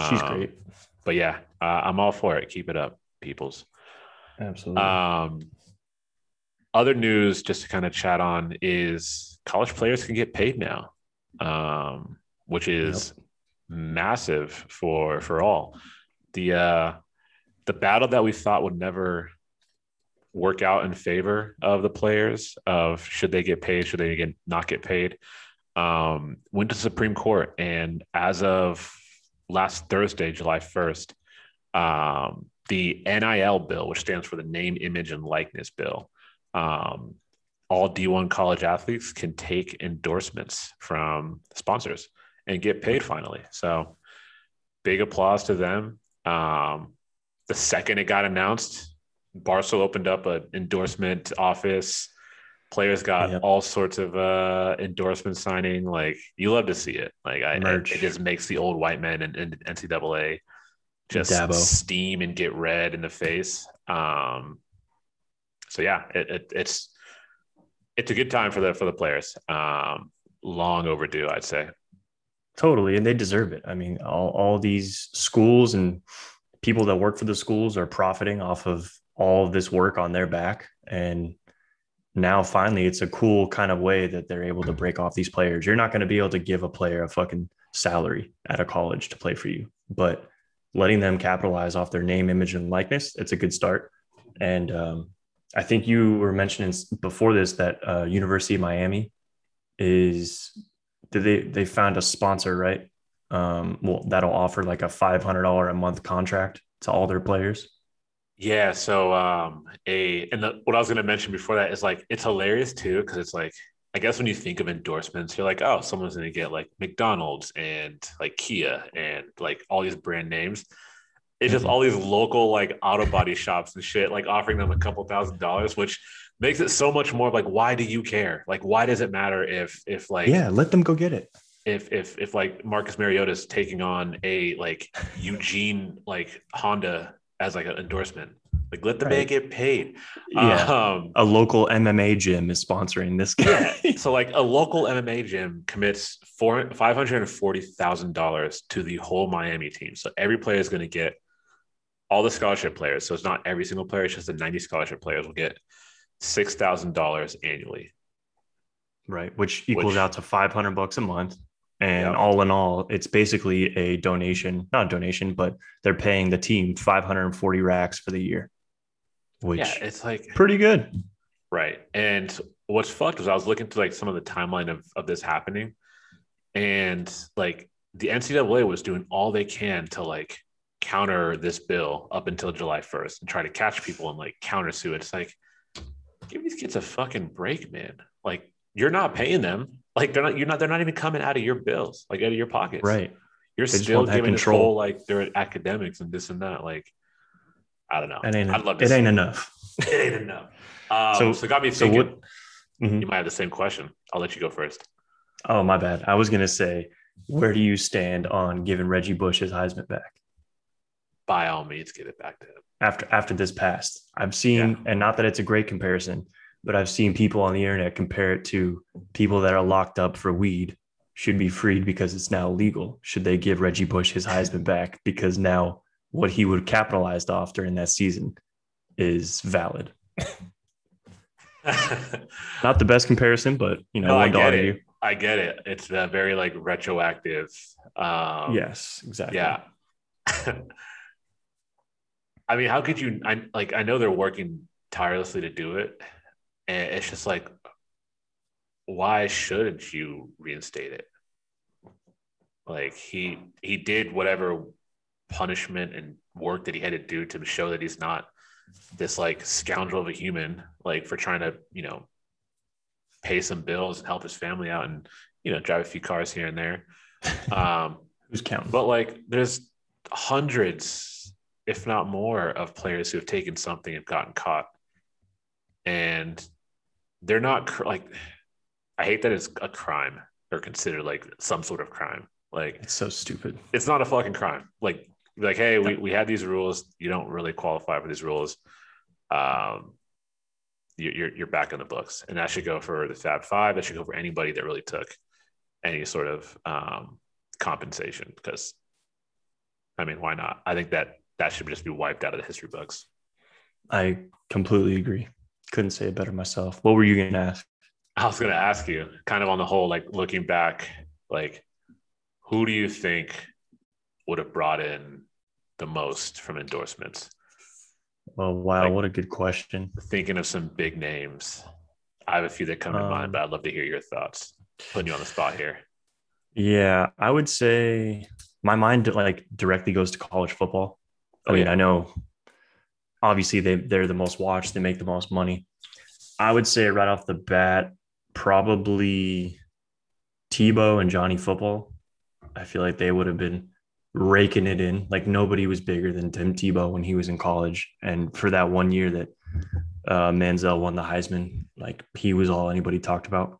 She's Um, great. But yeah, uh, I'm all for it. Keep it up, peoples. Absolutely. Um, other news, just to kind of chat on, is college players can get paid now, um, which is massive for for all. The uh, the battle that we thought would never work out in favor of the players of should they get paid, should they get not get paid, um, went to Supreme Court, and as of last Thursday, July first, um, the NIL bill, which stands for the Name, Image, and Likeness Bill, um, all D1 college athletes can take endorsements from sponsors and get paid finally. So, big applause to them. Um, the second it got announced, Barstool opened up an endorsement office. Players got Yep. all sorts of uh, endorsement signing. Like you love to see it. Like I, it, Merch. it just makes the old white men and, and NCAA just Dabo. steam and get red in the face. Um, so yeah, it, it, it's it's a good time for the for the players. Um, long overdue, I'd say. Totally, and they deserve it. I mean, all, all these schools and people that work for the schools are profiting off of all of this work on their back. And now finally it's a cool kind of way that they're able to break off these players. You're not going to be able to give a player a fucking salary at a college to play for you, but letting them capitalize off their name, image, and likeness, it's a good start. And um, I think you were mentioning before this that uh, University of Miami is they they found a sponsor right um well that'll offer like a $500 a month contract to all their players Yeah. So um, a and the, what I was going to mention before that is like it's hilarious too because it's like I guess when you think of endorsements, you're like, oh, someone's going to get like McDonald's and like Kia and like all these brand names. It's just Mhm. all these local like auto body shops and shit, like offering them a couple thousand dollars, which makes it so much more like, why do you care? Like, why does it matter if if like yeah let them go get it if if if like Marcus Mariota is taking on a like Eugene like Honda as like an endorsement, like let the man Right. get paid. yeah Um, a local mma gym is sponsoring this guy yeah. So like a local MMA gym commits four five hundred and forty thousand dollars to the whole Miami team. So every player is going to get all the scholarship players. So it's not every single player; it's just the ninety scholarship players will get six thousand dollars annually. right which equals Which- out to 500 bucks a month and all in all it's basically a donation not a donation but they're paying the team 540 racks for the year which yeah, it's like pretty good Right. And what's fucked was I was looking through like some of the timeline of, of this happening. And like the NCAA was doing all they can to like counter this bill up until July 1st and try to catch people and like counter sue it. It's like, give these kids a fucking break, man. Like you're not paying them. Like they're not, you're not, they're not even coming out of your bills, like out of your pockets. right You're They still giving control. whole like they're academics and this and that. Like, I don't know. it ain't, I'd love to it ain't enough it ain't enough. Um, So- so, got me so thinking. what- Mhm. You might have the same question. I'll let you go first. Oh, my bad. I was gonna say, where do you stand on giving Reggie Bush his Heisman back By all means, get it back to him. after after this passed? I've seen, and not that it's a great comparison, but I've seen people on the internet compare it to people that are locked up for weed should be freed because it's now legal. Should they give Reggie Bush his Heisman back because now what he would have capitalized off during that season is valid? Not the best comparison, but you know, no, I get it. I get it. It's uh, very like retroactive. Um, Yes, exactly. Yeah. I mean, how could you? I like. I know they're working tirelessly to do it, and it's just like, why shouldn't you reinstate it? Like he he did whatever punishment and work that he had to do to show that he's not this like scoundrel of a human, like for trying to you know pay some bills and help his family out and you know drive a few cars here and there. Um, Who's counting? but like, there's hundreds, if not more, of players who have taken something and gotten caught, and they're not cr- like. I hate that it's a crime or considered like some sort of crime. Like it's so stupid. it's not a fucking crime. Like like hey, we, we had these rules. You don't really qualify for these rules. Um, you- you're you're back in the books, and that should go for the Fab Five. That should go for anybody that really took any sort of um, compensation because, I mean, why not? I think that that should just be wiped out of the history books. I completely agree. Couldn't say it better myself. What were you going to ask? I was going to ask you, kind of on the whole, like looking back, like who do you think would have brought in the most from endorsements? Oh wow, like, what a good question. Thinking of some big names. I have a few that come to um, mind, but I'd love to hear your thoughts. Putting you on the spot here. Yeah, I would say my mind like directly goes to college football. I oh, mean, yeah. I know obviously they they're the most watched, they make the most money. I would say right off the bat, probably Tebow and Johnny Football. I feel like they would have been raking it in. Like nobody was bigger than Tim Tebow when he was in college. And for that one year that uh, Manziel won the Heisman, like he was all anybody talked about.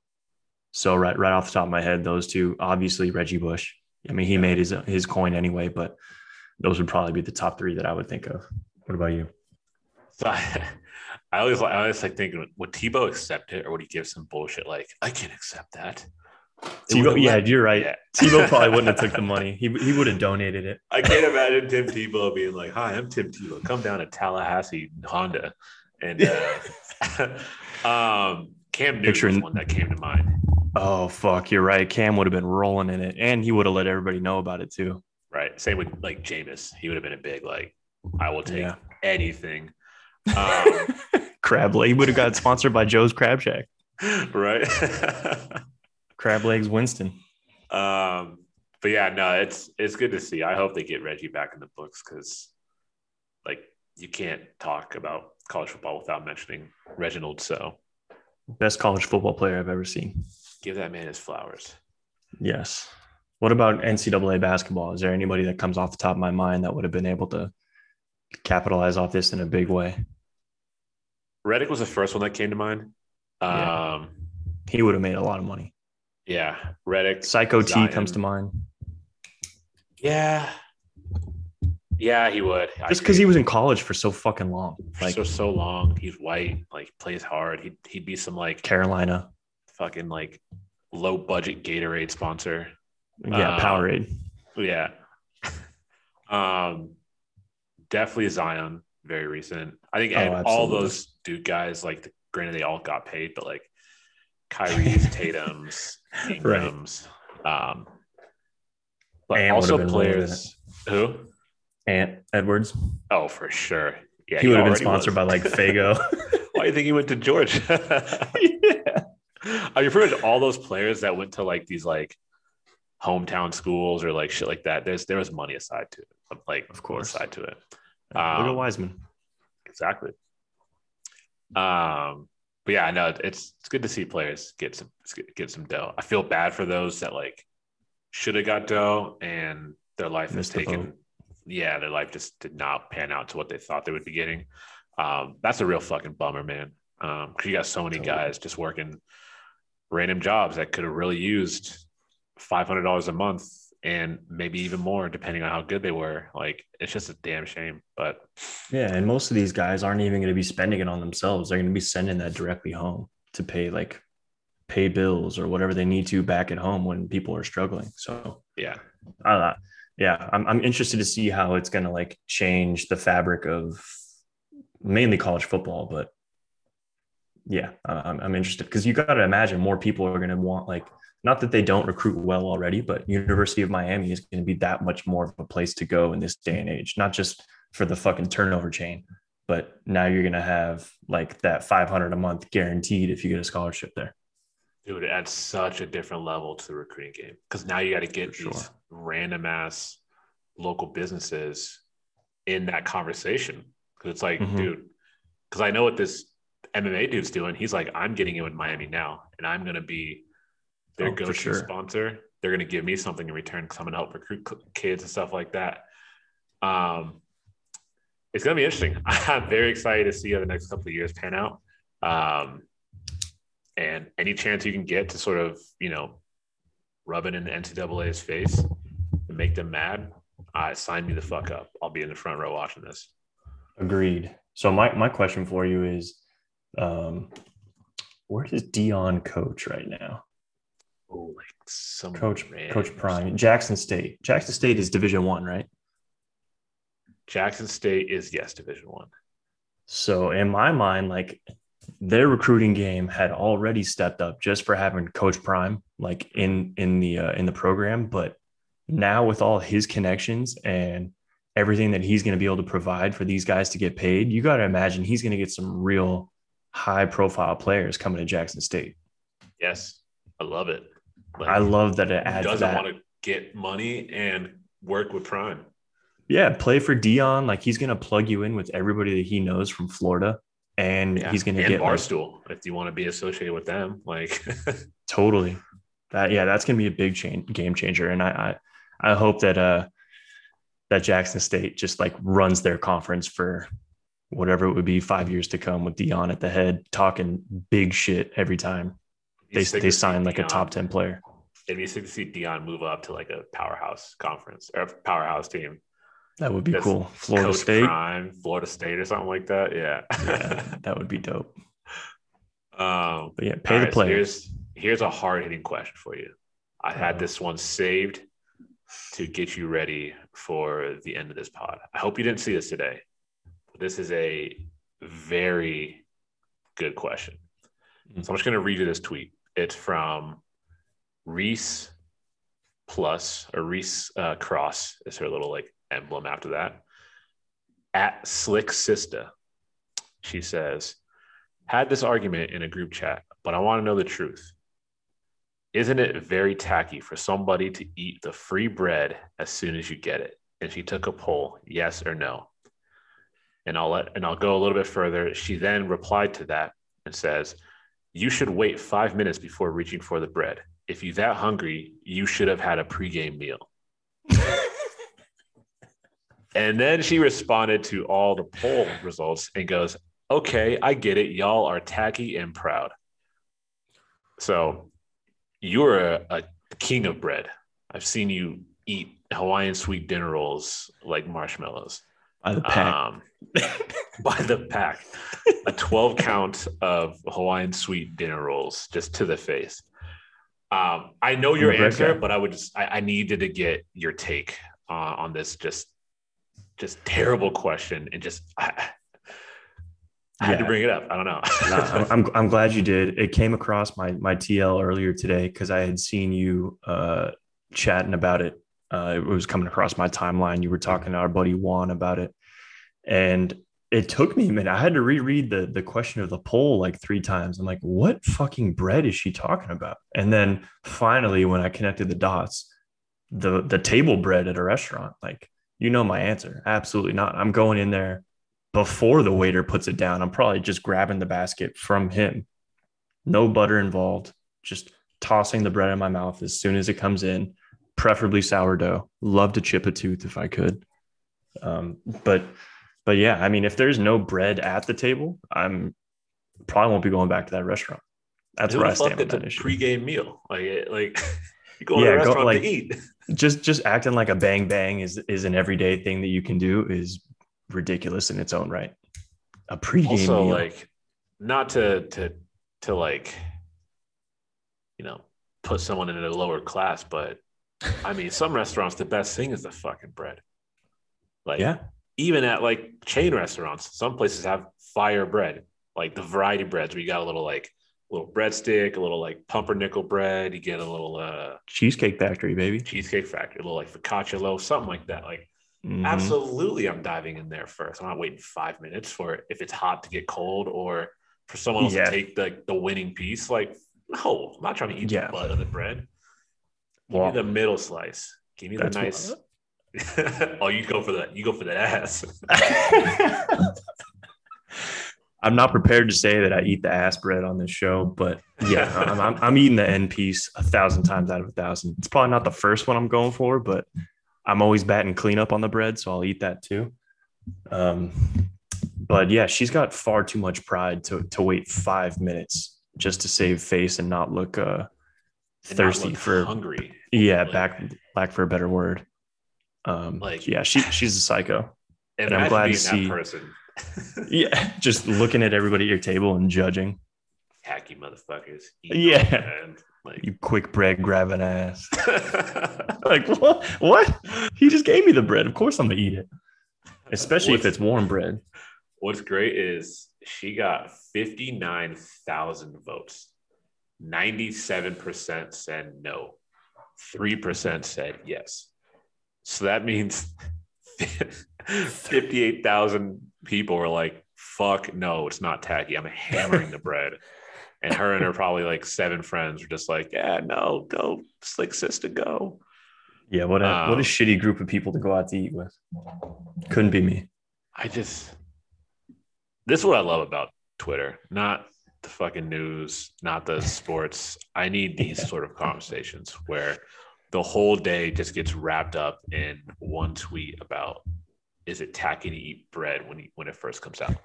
So right, right off the top of my head, those two, obviously Reggie Bush. I mean, he made his his coin anyway, but those would probably be the top three that I would think of. What about you? So I, I always, I always like thinking, would Tebow accept it, or would he give some bullshit like, "I can't accept that"? Tebow, yeah, you're right. Yeah. Tebow probably wouldn't have took the money. He, he would have donated it. I can't imagine Tim Tebow being like, "Hi, I'm Tim Tebow. Come down to Tallahassee Honda." And uh, um, Cam Newton Picturing, one that came to mind. Oh fuck, you're right. Cam would have been rolling in it, and he would have let everybody know about it too. Right. Same with like Jameis. He would have been a big like, I will take yeah. anything. Um, crab leg. He would have got sponsored by Joe's Crab Shack. Right. crab legs, Winston. Um, but yeah, no, it's it's good to see. I hope they get Reggie back in the books because, like, you can't talk about college football without mentioning Reginald. So, best college football player I've ever seen. Give that man his flowers. Yes. What about NCAA basketball? Is there anybody that comes off the top of my mind that would have been able to capitalize off this in a big way? Redick was the first one that came to mind. Um. He would have made a lot of money. Yeah, Redick. Psycho Zion. T comes to mind. Yeah, yeah, he would. Just because he was in college for so fucking long, like so so long. He's white, like plays hard. He'd he'd be some like Carolina, fucking like low budget Gatorade sponsor. Yeah, um, Powerade. Yeah. um, definitely Zion. Very recent. I think oh, all those dude guys, like, granted they all got paid, but like Kyrie's, Tatum's, Ingram's, right. um, but Ant also players who Ant Edwards. Oh, for sure. Yeah, he, he would have been sponsored was. by like Fago. Why do you think he went to Georgia? yeah. I mean, pretty much all those players that went to like these like hometown schools or like shit like that. There's there was money aside to it, like of course aside to it. Um, Look at Wiseman. Exactly. Um, but yeah, I know it's it's good to see players get some get some dough. I feel bad for those that like should have got dough and their life was taken. Yeah, their life just did not pan out to what they thought they would be getting. Um, that's a real fucking bummer, man. Um, because you got so many guys just working random jobs that could have really used five hundred dollars a month and maybe even more depending on how good they were. Like it's just a damn shame. But yeah, and most of these guys aren't even going to be spending it on themselves. They're going to be sending that directly home to pay like pay bills or whatever they need to back at home when people are struggling. So yeah, uh, yeah, I'm I'm interested to see how it's going to like change the fabric of mainly college football, but yeah, I'm, I'm interested because you got to imagine more people are going to want like not that they don't recruit well already, but University of Miami is going to be that much more of a place to go in this day and age, not just for the fucking turnover chain, but now you're going to have like that 500 a month guaranteed if you get a scholarship there. Dude, it adds such a different level to the recruiting game because now you got to get sure. these random ass local businesses in that conversation. Because it's like, mm-hmm. dude, because I know what this MMA dude's doing. He's like, I'm getting in with Miami now, and I'm going to be their oh, go-to sure. sponsor. They're going to give me something in return because I'm going to help recruit kids and stuff like that. Um, it's going to be interesting. I'm very excited to see how the next couple of years pan out. Um, and any chance you can get to sort of, you know, rub it in the NCAA's face and make them mad, uh, sign me the fuck up. I'll be in the front row watching this. Agreed. So my, my question for you is, um, where does Deion coach right now? Oh, like some Coach Coach Prime, Jackson State. Jackson State is Division One, right? Jackson State is yes, Division One. So in my mind, like their recruiting game had already stepped up just for having Coach Prime like in in the uh, in the program, but now with all his connections and everything that he's going to be able to provide for these guys to get paid, you got to imagine he's going to get some real high profile players coming to Jackson State. Yes, I love it. Like, I love that it adds doesn't that. want to get money and work with Prime. Yeah, play for Deion. Like he's gonna plug you in with everybody that he knows from Florida, and Yeah. he's gonna and get like, Barstool if you want to be associated with them. Like, totally. That yeah, that's gonna be a big change, game changer. And I, I I hope that uh that Jackson State just like runs their conference for whatever it would be five years to come with Deion at the head, talking big shit every time they they sign like a top ten player. It'd be sick to see Deion move up to like a powerhouse conference or powerhouse team. That would be That's cool. Florida State. Prime, Florida State, or something like that. Yeah. Yeah, that would be dope. um, But yeah, pay the right, so players. here's here's a hard hitting question for you. I had Uh-oh. this one saved to get you ready for the end of this pod. I hope you didn't see this today. This is a very good question. So I'm just going to read you this tweet. It's from Reese Plus or Reese uh, Cross is her little like emblem after that. At Slick Sista, she says, had this argument in a group chat, but I want to know the truth. Isn't it very tacky for somebody to eat the free bread as soon as you get it? And she took a poll, yes or no. And I'll let and I'll go a little bit further. She then replied to that and says, You should wait five minutes before reaching for the bread. If you're that hungry, you should have had a pregame meal. And then she responded to all the poll results and goes, Okay, I get it. Y'all are tacky and proud. So you're a, a king of bread. I've seen you eat Hawaiian sweet dinner rolls like marshmallows. By the pack. Um, by the pack. A 12 count of Hawaiian sweet dinner rolls just to the face. Um, I know your answer, but I would just I, I needed to get your take uh, on this just just terrible question and just I, I had to bring it up. I don't know. No, I'm, I'm I'm glad you did. It came across my my TL earlier today because I had seen you uh, chatting about it. Uh, it was coming across my timeline. You were talking to our buddy Juan about it, and it took me a minute. I had to reread the the question of the poll like three times. I'm like, what fucking bread is she talking about? And then finally, when I connected the dots, the the table bread at a restaurant, like you know my answer. Absolutely not. I'm going in there before the waiter puts it down. I'm probably just grabbing the basket from him. No butter involved. Just tossing the bread in my mouth as soon as it comes in, preferably sourdough. Love to chip a tooth if I could. Um, but but yeah, I mean, if there's no bread at the table, I'm probably won't be going back to that restaurant. That's Who where I stand gets a issue. pregame meal? Like, like you go to Yeah, a go, restaurant like- to eat. just just acting like a bang bang is is an everyday thing that you can do is ridiculous in its own right. A pregame Also, meal. like, not to to to like, you know, put someone in a lower class, but I mean, some restaurants the best thing is the fucking bread. Like, yeah, even at like chain restaurants, some places have fire bread, like the variety breads where you got a little like little breadstick, a little like pumpernickel bread, you get a little uh cheesecake factory, baby. cheesecake factory, a little like focaccia loaf, something like that. Like Mhm. absolutely I'm diving in there first. I'm not waiting five minutes for it if it's hot to get cold or for someone else Yeah. to take the, the winning piece. Like, no, I'm not trying to eat Yeah. the butt of the bread. Give me the middle slice. Give me the nice. oh, you go for that. You go for the ass. I'm not prepared to say that I eat the ass bread on this show, but yeah, I'm, I'm, I'm eating the end piece a thousand times out of a thousand. It's probably not the first one I'm going for, but I'm always batting cleanup on the bread, so I'll eat that too. Um, but yeah, she's got far too much pride to to wait five minutes just to save face and not look uh, thirsty for hungry. yeah Like- back lack for a better word. Um, Like- yeah, she she's a psycho. And I'm glad to see- person. Yeah, just looking at everybody at your table and judging. Hacky motherfuckers. Yeah. Like, You quick bread grabbing ass. like what? What? He just gave me the bread. Of course I'm gonna eat it. Especially if it's warm bread. What's great is she got 59,000 votes. 97% said no. 3% said yes. So that means 58,000 people were like, fuck no, it's not tacky. I'm hammering the bread. And her and her probably like seven friends were just like, yeah, no, go, slick sister, go. Yeah, what a what Um, a shitty group of people to go out to eat with. Couldn't be me. I just this is what I love about Twitter. Not the fucking news, not the sports. I need these Yeah. sort of conversations where the whole day just gets wrapped up in one tweet about is it tacky to eat bread when you, when it first comes out.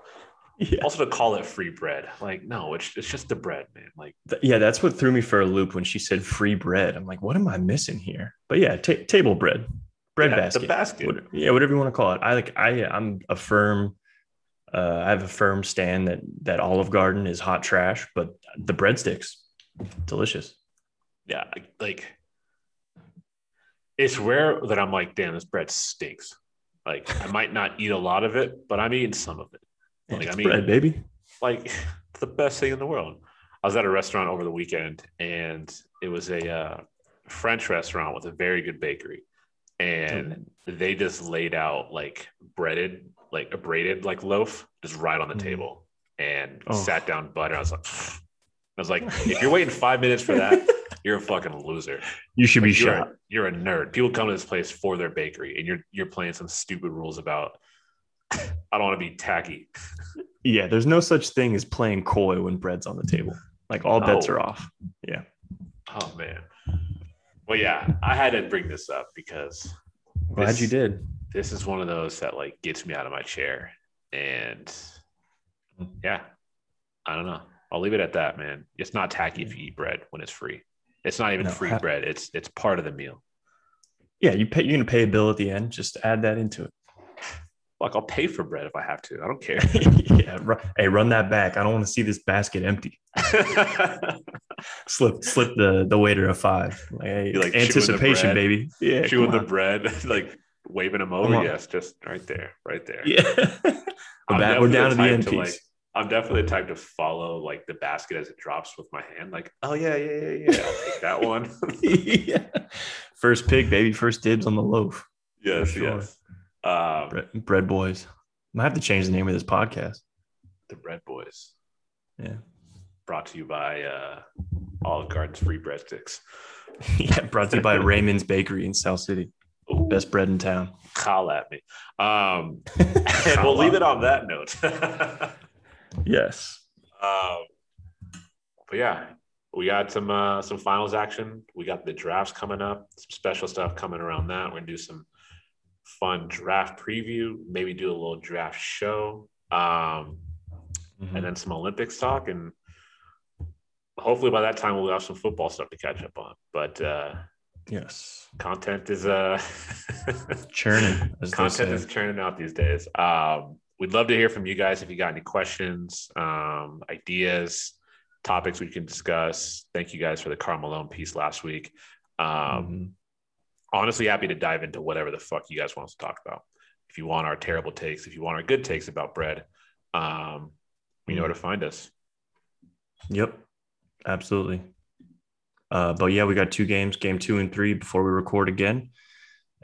Yeah. Also to call it free bread. Like, no, it's it's just the bread, man. Like Yeah, that's what threw me for a loop when she said free bread. I'm like, what am I missing here? But yeah, ta- table bread, bread yeah, basket. The basket. What- yeah, whatever you want to call it. I like I I'm a firm uh, I have a firm stand that that Olive Garden is hot trash, but the breadsticks, delicious. Yeah, like- it's rare that I'm like, damn, this bread stinks. Like I might not eat a lot of it, but I'm eating some of it. Like, it's I mean- bread, baby. like it's the best thing in the world. I was at a restaurant over the weekend and it was a uh, French restaurant with a very good bakery. And they just laid out like breaded, like a braided like loaf just right on the Mhm. table and Oh. sat down butter. I was like, I was like, if you're waiting five minutes for that, you're a fucking loser. You should be Like, you're, shot. a, you're a nerd. People come to this place for their bakery, and you're you're playing some stupid rules about. I don't want to be tacky. Yeah, there's no such thing as playing coy when bread's on the table. Like all bets No. are off. Yeah. Oh man. Well, yeah, I had to bring this up because Glad This- you did. This is one of those that like gets me out of my chair, and yeah, I don't know. I'll leave it at that, man. It's not tacky if you eat bread when it's free. It's not even No, free ha- bread. It's it's part of the meal. Yeah, you pay. You're gonna pay a bill at the end. Just add that into it. Like I'll pay for bread if I have to. I don't care. yeah. Hey, run that back. I don't want to see this basket empty. Slip, slip the the waiter a five. Like, hey, like, anticipation, baby. Yeah, Chewing the bread, like waving them over. Yes, just right there, right there. Yeah. we're, I'm back, we're down to the end to, piece. like, I'm definitely the type to follow like the basket as it drops with my hand. Like, oh yeah, yeah, yeah, yeah. I'll take that one. yeah. First pick, baby. First dibs on the loaf. yes, sure. yes. Um, Bread, bread boys. I have to change the name of this podcast. the Bread Boys, Yeah. brought to you by uh, Olive Garden's free breadsticks. yeah. Brought to you by Raymond's Bakery in South City. Best bread in town. call at me. Um, and we'll leave it on that note. Yes. Um, but yeah, we got some uh, some finals action. We got the drafts coming up. Some special stuff coming around that. We're gonna do some fun draft preview. Maybe do a little draft show, um, Mm-hmm. and then some Olympics talk. And hopefully by that time we'll have some football stuff to catch up on. But uh, Yes. content is uh Churning. Content is churning out these days. Um, we'd love to hear from you guys if you got any questions, um, ideas, topics we can discuss. Thank you guys for the Carmelo piece last week. Um, Mhm. Honestly, happy to dive into whatever the fuck you guys want us to talk about. If you want our terrible takes, if you want our good takes about bread, um, you know where to find us. Yep, absolutely. Uh, but yeah, we got two games, game two and three, before we record again,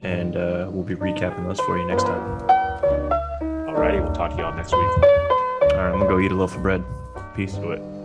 and uh, we'll be recapping those for you next time. Alrighty, we'll talk to you all next week. All right, I'm gonna go eat a loaf of bread. Peace. Do it.